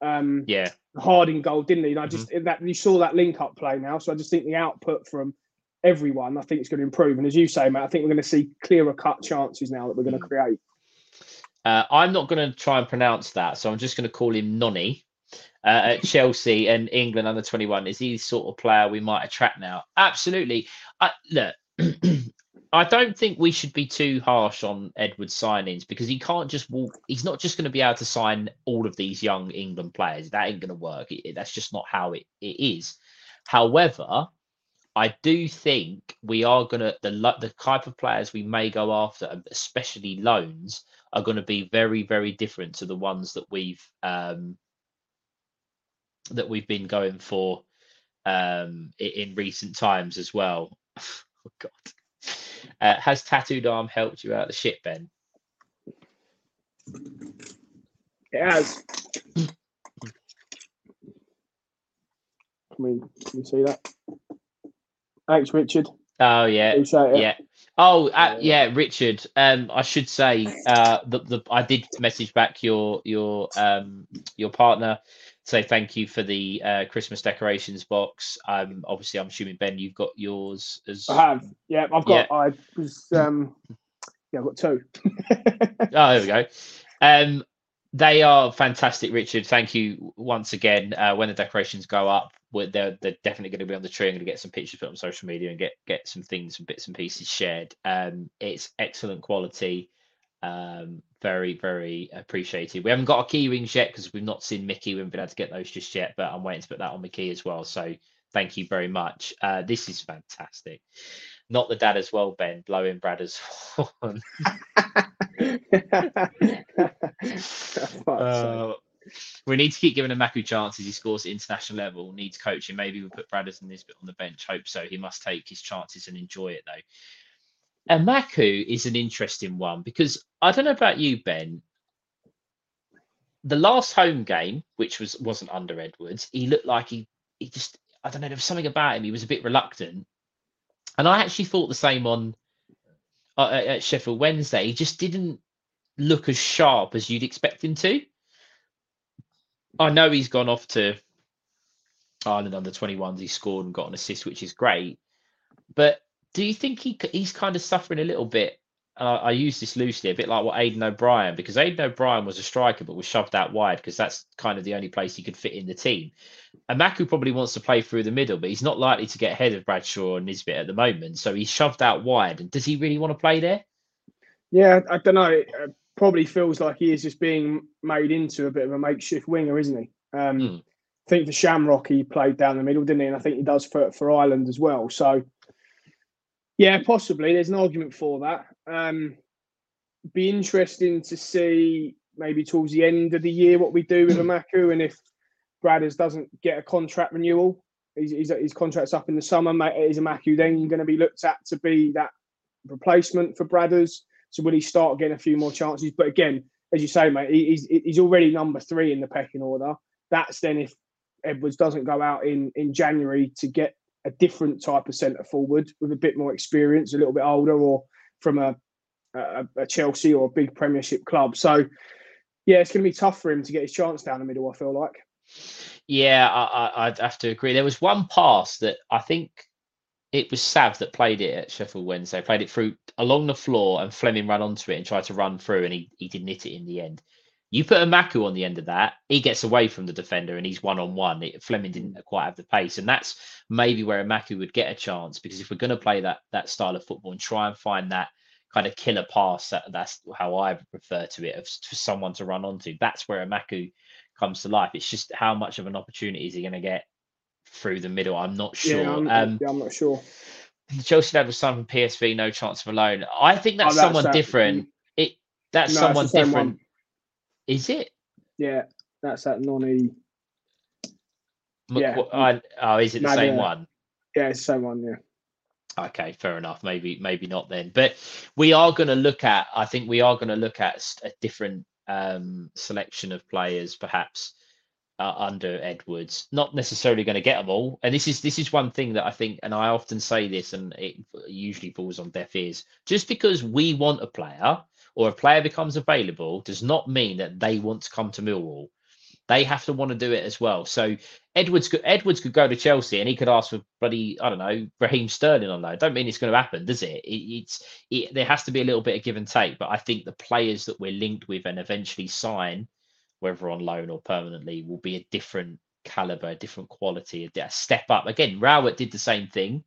um, yeah Harding goal, didn't he? And I just mm-hmm. that you saw that link up play now, so I just think the output from everyone, I think it's going to improve. And as you say, mate, I think we're going to see clearer cut chances now that we're going to mm. create. Uh, I'm not going to try and pronounce that, so I'm just going to call him Nonny. Uh, at [LAUGHS] Chelsea and England under 21, is he the sort of player we might attract now? Absolutely. I, look, [CLEARS THROAT] I don't think we should be too harsh on Edwards signings because he can't just walk. He's not just going to be able to sign all of these young England players. That ain't going to work. It, that's just not how it, it is. However, I do think we are going to the the type of players we may go after, especially loans, are going to be very very different to the ones that we've um, that we've been going for um, in, recent times as well. [LAUGHS] oh God. Uh, has tattooed arm helped you out of the shit, Ben? It has. Can we, can we see that? Thanks, Richard. Oh yeah, yeah. Oh, uh, yeah, Richard. Um, I should say uh, the, the I did message back your your um your partner say thank you for the uh, Christmas decorations box. Um, obviously, I'm assuming Ben, you've got yours as. I have. Yeah, I've got. Yeah. I was. Um, yeah, I've got two. oh, [LAUGHS] there we go. Um, they are fantastic, Richard. Thank you once again. Uh, when the decorations go up, they're they're definitely going to be on the tree. I'm going to get some pictures put on social media and get get some things, some bits and pieces shared. Um, it's excellent quality. Um, very very appreciated. We haven't got our key rings yet because we've not seen Mickey. We haven't been able to get those just yet, but I'm waiting to put that on my key as well. So thank you very much. Uh, this is fantastic. Not the dad as well, Ben, blowing Bradder's horn. [LAUGHS] uh, we need to keep giving Emakhu chances. He scores at international level, needs coaching. Maybe we'll put Bradders this bit on the bench. Hope so. He must take his chances and enjoy it, though. Emakhu is an interesting one because I don't know about you, Ben. The last home game, which was wasn't under Edwards, he looked like he he just I don't know. There was something about him. He was a bit reluctant, and I actually thought the same on uh, at Sheffield Wednesday. He just didn't look as sharp as you'd expect him to. I know he's gone off to Ireland under 21s. He scored and got an assist, which is great. But do you think he he's kind of suffering a little bit? I, I use this loosely, a bit like what Aiden O'Brien, because Aiden O'Brien was a striker but was shoved out wide because that's kind of the only place he could fit in the team. Emakhu probably wants to play through the middle, but he's not likely to get ahead of Bradshaw and Nisbet at the moment. So he's shoved out wide. And does he really want to play there? Yeah, I don't know. It uh, probably feels like he is just being made into a bit of a makeshift winger, isn't he? Um, mm. I think for Shamrock he played down the middle, didn't he? And I think he does for for Ireland as well. So yeah, possibly. There's an argument for that. Um, be interesting to see maybe towards the end of the year what we do with Emakhu and if Bradders doesn't get a contract renewal. His, his, contract's up in the summer. Mate. Is Emakhu then going to be looked at to be that replacement for Bradders? So will he start getting a few more chances? But again, as you say, mate, he's he's already number three in the pecking order. That's then if Edwards doesn't go out in in January to get a different type of centre forward with a bit more experience, a little bit older, or from a, a, a Chelsea or a big Premiership club. So, yeah, it's going to be tough for him to get his chance down the middle. I feel like. Yeah, I, would have to agree. There was one pass that I think it was Sav that played it at Sheffield Wednesday. Played it through along the floor, and Flemming ran onto it and tried to run through, and he he didn't hit it in the end. You put Emakhu on the end of that, he gets away from the defender and he's one on one. Flemming didn't quite have the pace, and that's maybe where Emakhu would get a chance because if we're going to play that that style of football and try and find that kind of killer pass, that, that's how I refer to it, of, for someone to run onto. That's where Emakhu comes to life. It's just how much of an opportunity is he going to get through the middle? I'm not sure. Yeah, I'm, um, yeah, I'm not sure. Chelsea lad was signed from PSV, no chance of a loan. I think that's, oh, that's someone that. different. It that's no, someone different. One. Is it? Yeah, that's that Noni. Yeah. I, oh, is it the same one? Yeah, it's the same one. Yeah. Okay, fair enough. Maybe, maybe not then. But we are going to look at. I think we are going to look at a different um, selection of players, perhaps uh, under Edwards. Not necessarily going to get them all. And this is this is one thing that I think, and I often say this, and it usually falls on deaf ears. Just because we want a player or a player becomes available does not mean that they want to come to Millwall. They have to want to do it as well. So Edwards could Edwards could go to Chelsea and he could ask for bloody I don't know Raheem Sterling on loan. Don't mean it's going to happen, does it? it it's it, there has to be a little bit of give and take. But I think the players that we're linked with and eventually sign, whether on loan or permanently, will be a different caliber, a different quality, a step up. Again, Rowett did the same thing,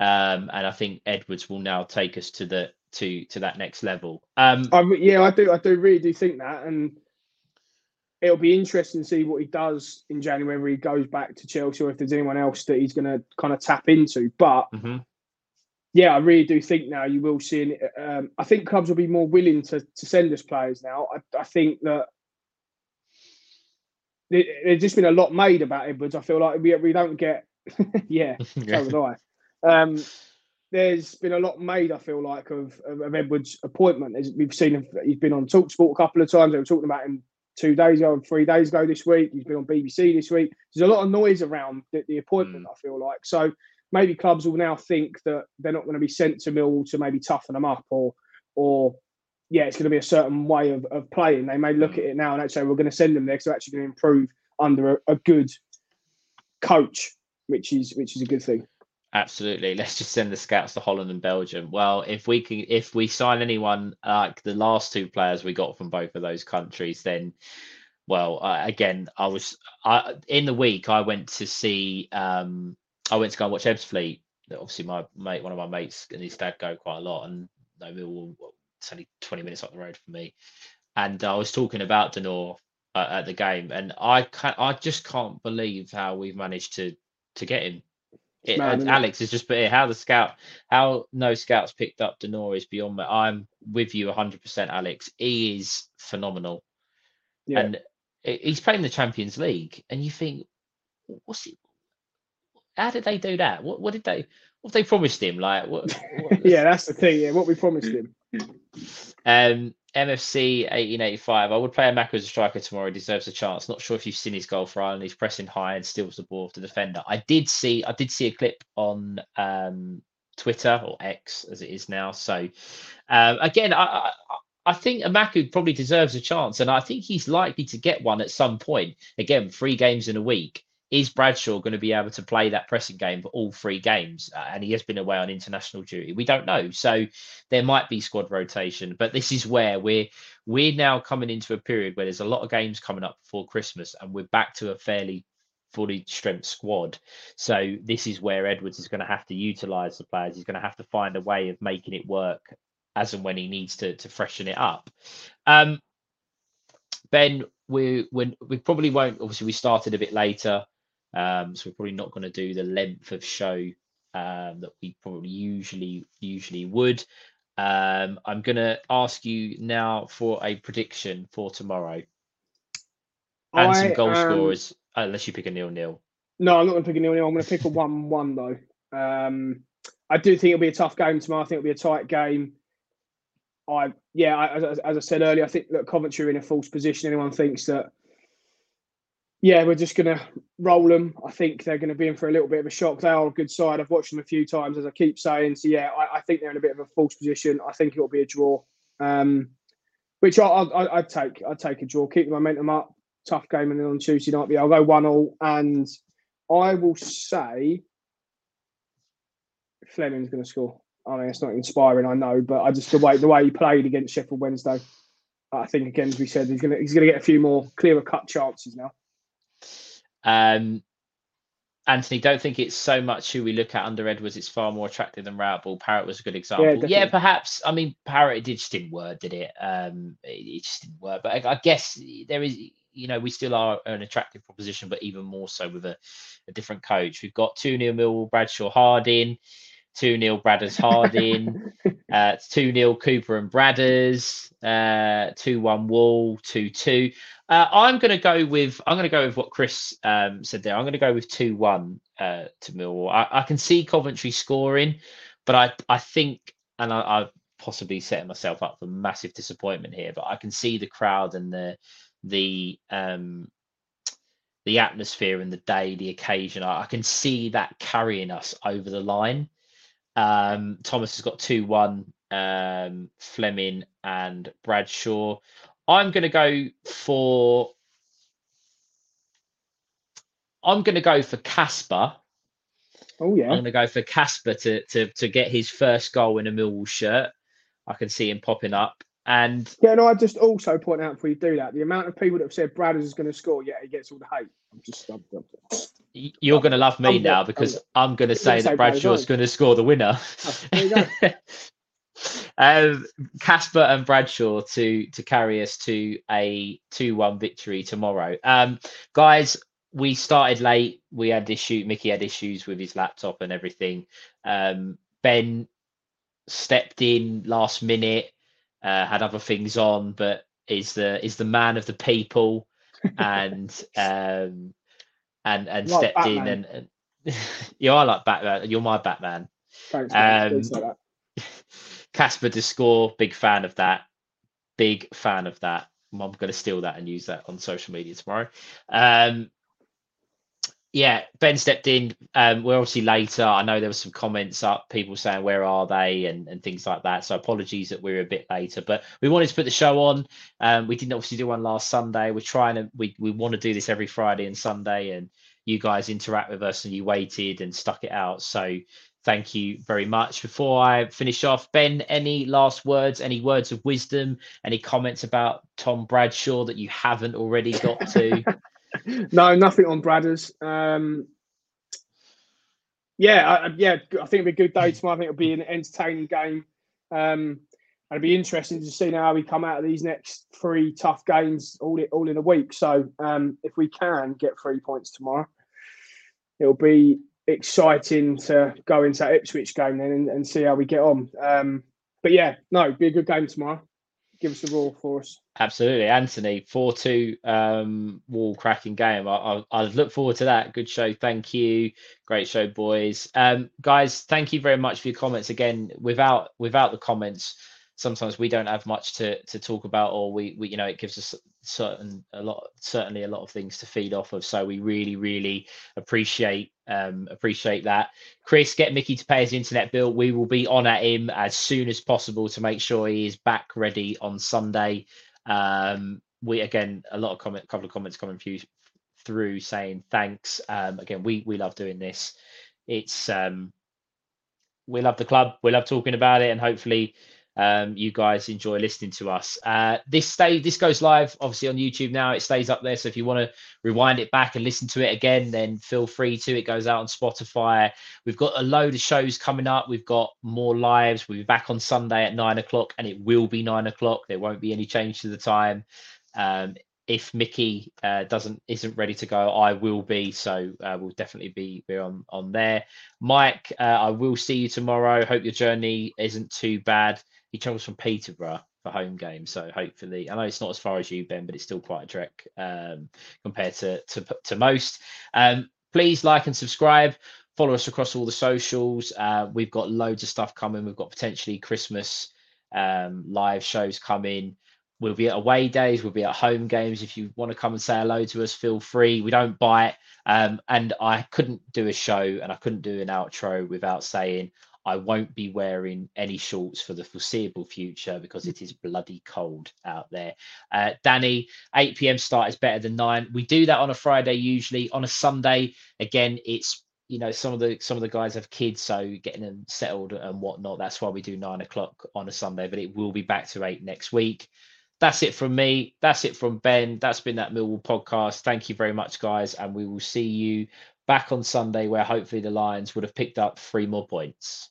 um, and I think Edwards will now take us to the to to that next level. Um, I, yeah, I do. I do really do think that, and it'll be interesting to see what he does in January. Whether he goes back to Chelsea or if there's anyone else that he's going to kind of tap into. But mm-hmm. yeah, I really do think now you will see. Um, I think clubs will be more willing to to send us players now. I, I think that. There's just been a lot made about Edwards. I feel like we, we don't get, [LAUGHS] yeah, [LAUGHS] so would I. Um, there's been a lot made, I feel like, of, of, of Edwards' appointment. As we've seen him, he's been on Talksport a couple of times. They were talking about him two days ago, three days ago this week. He's been on BBC this week. There's a lot of noise around the, the appointment, mm. I feel like. So maybe clubs will now think that they're not going to be sent to Millwall to maybe toughen them up or or yeah, it's going to be a certain way of, of playing. They may look at it now and actually we're going to send them there because they're actually going to improve under a, a good coach, which is which is a good thing. Absolutely. Let's just send the scouts to Holland and Belgium. Well, if we can, if we sign anyone like the last two players we got from both of those countries, then, well, uh, again, I was I, in the week. I went to see. Um, I went to go and watch Ebbsfleet. Obviously, my mate, one of my mates, and his dad go quite a lot, and they were it's only twenty minutes up the road from me. And I was talking about De Norre uh, at the game, and I can I just can't believe how we've managed to to get him it, Alex is just put here how the scout how no scouts picked up De Norre is beyond me. I'm with you 100, percent Alex. He is phenomenal, Yeah. and he's playing the Champions League, and you think, what's it? How did they do that? What what did they? What they promised him? Like what? what [LAUGHS] yeah, that's the thing. Yeah, what we promised him. [LAUGHS] Um, MFC 1885. I would play Emakhu as a striker tomorrow. He deserves a chance. Not sure if you've seen his goal for Ireland. He's pressing high and steals the ball off the defender. I did see. I did see a clip on um, Twitter or X as it is now. So um, again, I, I I think Emakhu probably deserves a chance, and I think he's likely to get one at some point. Again, three games in a week. Is Bradshaw going to be able to play that pressing game for all three games? Uh, and he has been away on international duty. We don't know, so there might be squad rotation. But this is where we're we're now coming into a period where there's a lot of games coming up before Christmas, and we're back to a fairly fully strength squad. So this is where Edwards is going to have to utilize the players. He's going to have to find a way of making it work as and when he needs to to freshen it up. Um, ben, we we we probably won't. Obviously, we started a bit later, um, so we're probably not going to do the length of show um, that we probably usually usually would. Um, I'm going to ask you now for a prediction for tomorrow and some goal am- scorers, unless you pick a nil nil. No, I'm not going to pick a nil nil. I'm going to pick a [LAUGHS] one-one though. Um, I do think it'll be a tough game tomorrow. I think it'll be a tight game. I yeah, I, as, as I said earlier, I think that Coventry are in a false position. Anyone thinks that, yeah, we're just going to roll them. I think they're going to be in for a little bit of a shock. They are a good side. I've watched them a few times, as I keep saying. So yeah, I, I think they're in a bit of a false position. I think it'll be a draw, um, which I, I, I'd take. I'd take a draw. Keep the momentum up. Tough game, and then on Tuesday night, but I'll go one all, and I will say Flemming's going to score. I mean, it's not inspiring, I know, but I just the way the way he played against Sheffield Wednesday, I think again, as we said, he's going to he's going to get a few more clearer cut chances now. Um, Anthony, don't think it's so much who we look at under Edwards. It's far more attractive than Rowettball. Parrott was a good example. Yeah, definitely. perhaps. I mean, Parrott it did just didn't work, did it? Um, it, it just didn't work. But I, I guess there is, you know, we still are an attractive proposition, but even more so with a, a different coach. We've got two 0 Millwall, Bradshaw, Harding. 2 0 Bradders Harding, [LAUGHS] uh, 2 0 Cooper and Bradders, uh, 2 1 Wall, 2 2. Uh, I'm going to go with I'm going to go with what Chris um, said there. I'm going to go with 2 1 uh, to Millwall. I, I can see Coventry scoring, but I, I think, and I, I've possibly setting myself up for massive disappointment here, but I can see the crowd and the the um, the atmosphere and the day, the occasion. I, I can see that carrying us over the line. Um, Thomas has got 2 1, um, Flemming and Bradshaw. I'm going to go for. I'm going to go for Casper. Oh yeah, I'm going to go for Casper to, to to get his first goal in a Millwall shirt. I can see him popping up. And yeah. And I just also point out before you do that, the amount of people that have said Bradders is going to score, yeah, he gets all the hate. I'm just, y- you're going to love me I'm now because I'm I'm going to say that Bradshaw's going to score the winner. there [LAUGHS] um, Casper and Bradshaw to to carry us to a two one victory tomorrow. Um, guys, we started late. We had issue. Mickey had issues with his laptop and everything. Um, ben stepped in last minute. Uh, had other things on, but is the is the man of the people, [LAUGHS] and um, and and Like stepped in and, and [LAUGHS] you are like Batman. You're my Batman. Thanks. Um, [LAUGHS] Casper to score, big fan of that. Big fan of that. I'm going to steal that and use that on social media tomorrow. Um, yeah, Ben stepped in. Um, we're obviously later. I know there were some comments up, people saying where are they and, and things like that. So apologies that we're a bit later, but we wanted to put the show on. Um, we didn't obviously do one last Sunday. We're trying to we we want to do this every Friday and Sunday, and you guys interact with us and you waited and stuck it out. So thank you very much. Before I finish off, Ben, any last words, any words of wisdom, any comments about Tom Bradshaw that you haven't already got to? [LAUGHS] no, nothing on Bradders. Um, yeah, I, yeah, I think it'll be a good day tomorrow. I think it'll be an entertaining game. Um, it'll be interesting to see how we come out of these next three tough games all in, all in a week. So um, if we can get three points tomorrow, it'll be exciting to go into that Ipswich game then and, and see how we get on. Um, but yeah, no, be a good game tomorrow give us a roar for us. Absolutely, Anthony. Four two um, wall cracking game. I, I, I look forward to that. Good show. Thank you. Great show, boys. Um, guys, thank you very much for your comments. Again, without without the comments, sometimes we don't have much to to talk about, or we, we you know it gives us certain a lot certainly a lot of things to feed off of. So we really really appreciate um, appreciate that. Chris, get Mickey to pay his internet bill. We will be on at him as soon as possible to make sure he is back ready on Sunday. Um, we again a lot of comment, couple of comments coming through, through saying thanks. Um, again, we we love doing this. It's um, we love the club. We love talking about it, and hopefully um, you guys enjoy listening to us. Uh, this stay this goes live obviously on YouTube now. It stays up there, so if you want to rewind it back and listen to it again, then feel free to. It goes out on Spotify. We've got a load of shows coming up. We've got more lives. We'll be back on Sunday at nine o'clock, and it will be nine o'clock. There won't be any change to the time. Um, if Mickey uh, doesn't isn't ready to go, I will be. So uh, we'll definitely be, be on on there. Mike, uh, I will see you tomorrow. Hope your journey isn't too bad he travels from Peterborough for home games. So hopefully, I know it's not as far as you, Ben, but it's still quite a trek um, compared to, to to most. Um, please like and subscribe. Follow us across all the socials. Uh, we've got loads of stuff coming. We've got potentially Christmas um, live shows coming. We'll be at away days. We'll be at home games. If you want to come and say hello to us, feel free. We don't bite. Um, and I couldn't do a show and I couldn't do an outro without saying I won't be wearing any shorts for the foreseeable future because it is bloody cold out there. Uh, Danny, 8 p.m. start is better than nine. We do that on a Friday usually. On a Sunday, again, it's you know some of the some of the guys have kids, so getting them settled and whatnot. That's why we do nine o'clock on a Sunday, but it will be back to eight next week. That's it from me. That's it from Ben. That's been that Millwall podcast. Thank you very much, guys, and we will see you back on Sunday, where hopefully the Lions would have picked up three more points.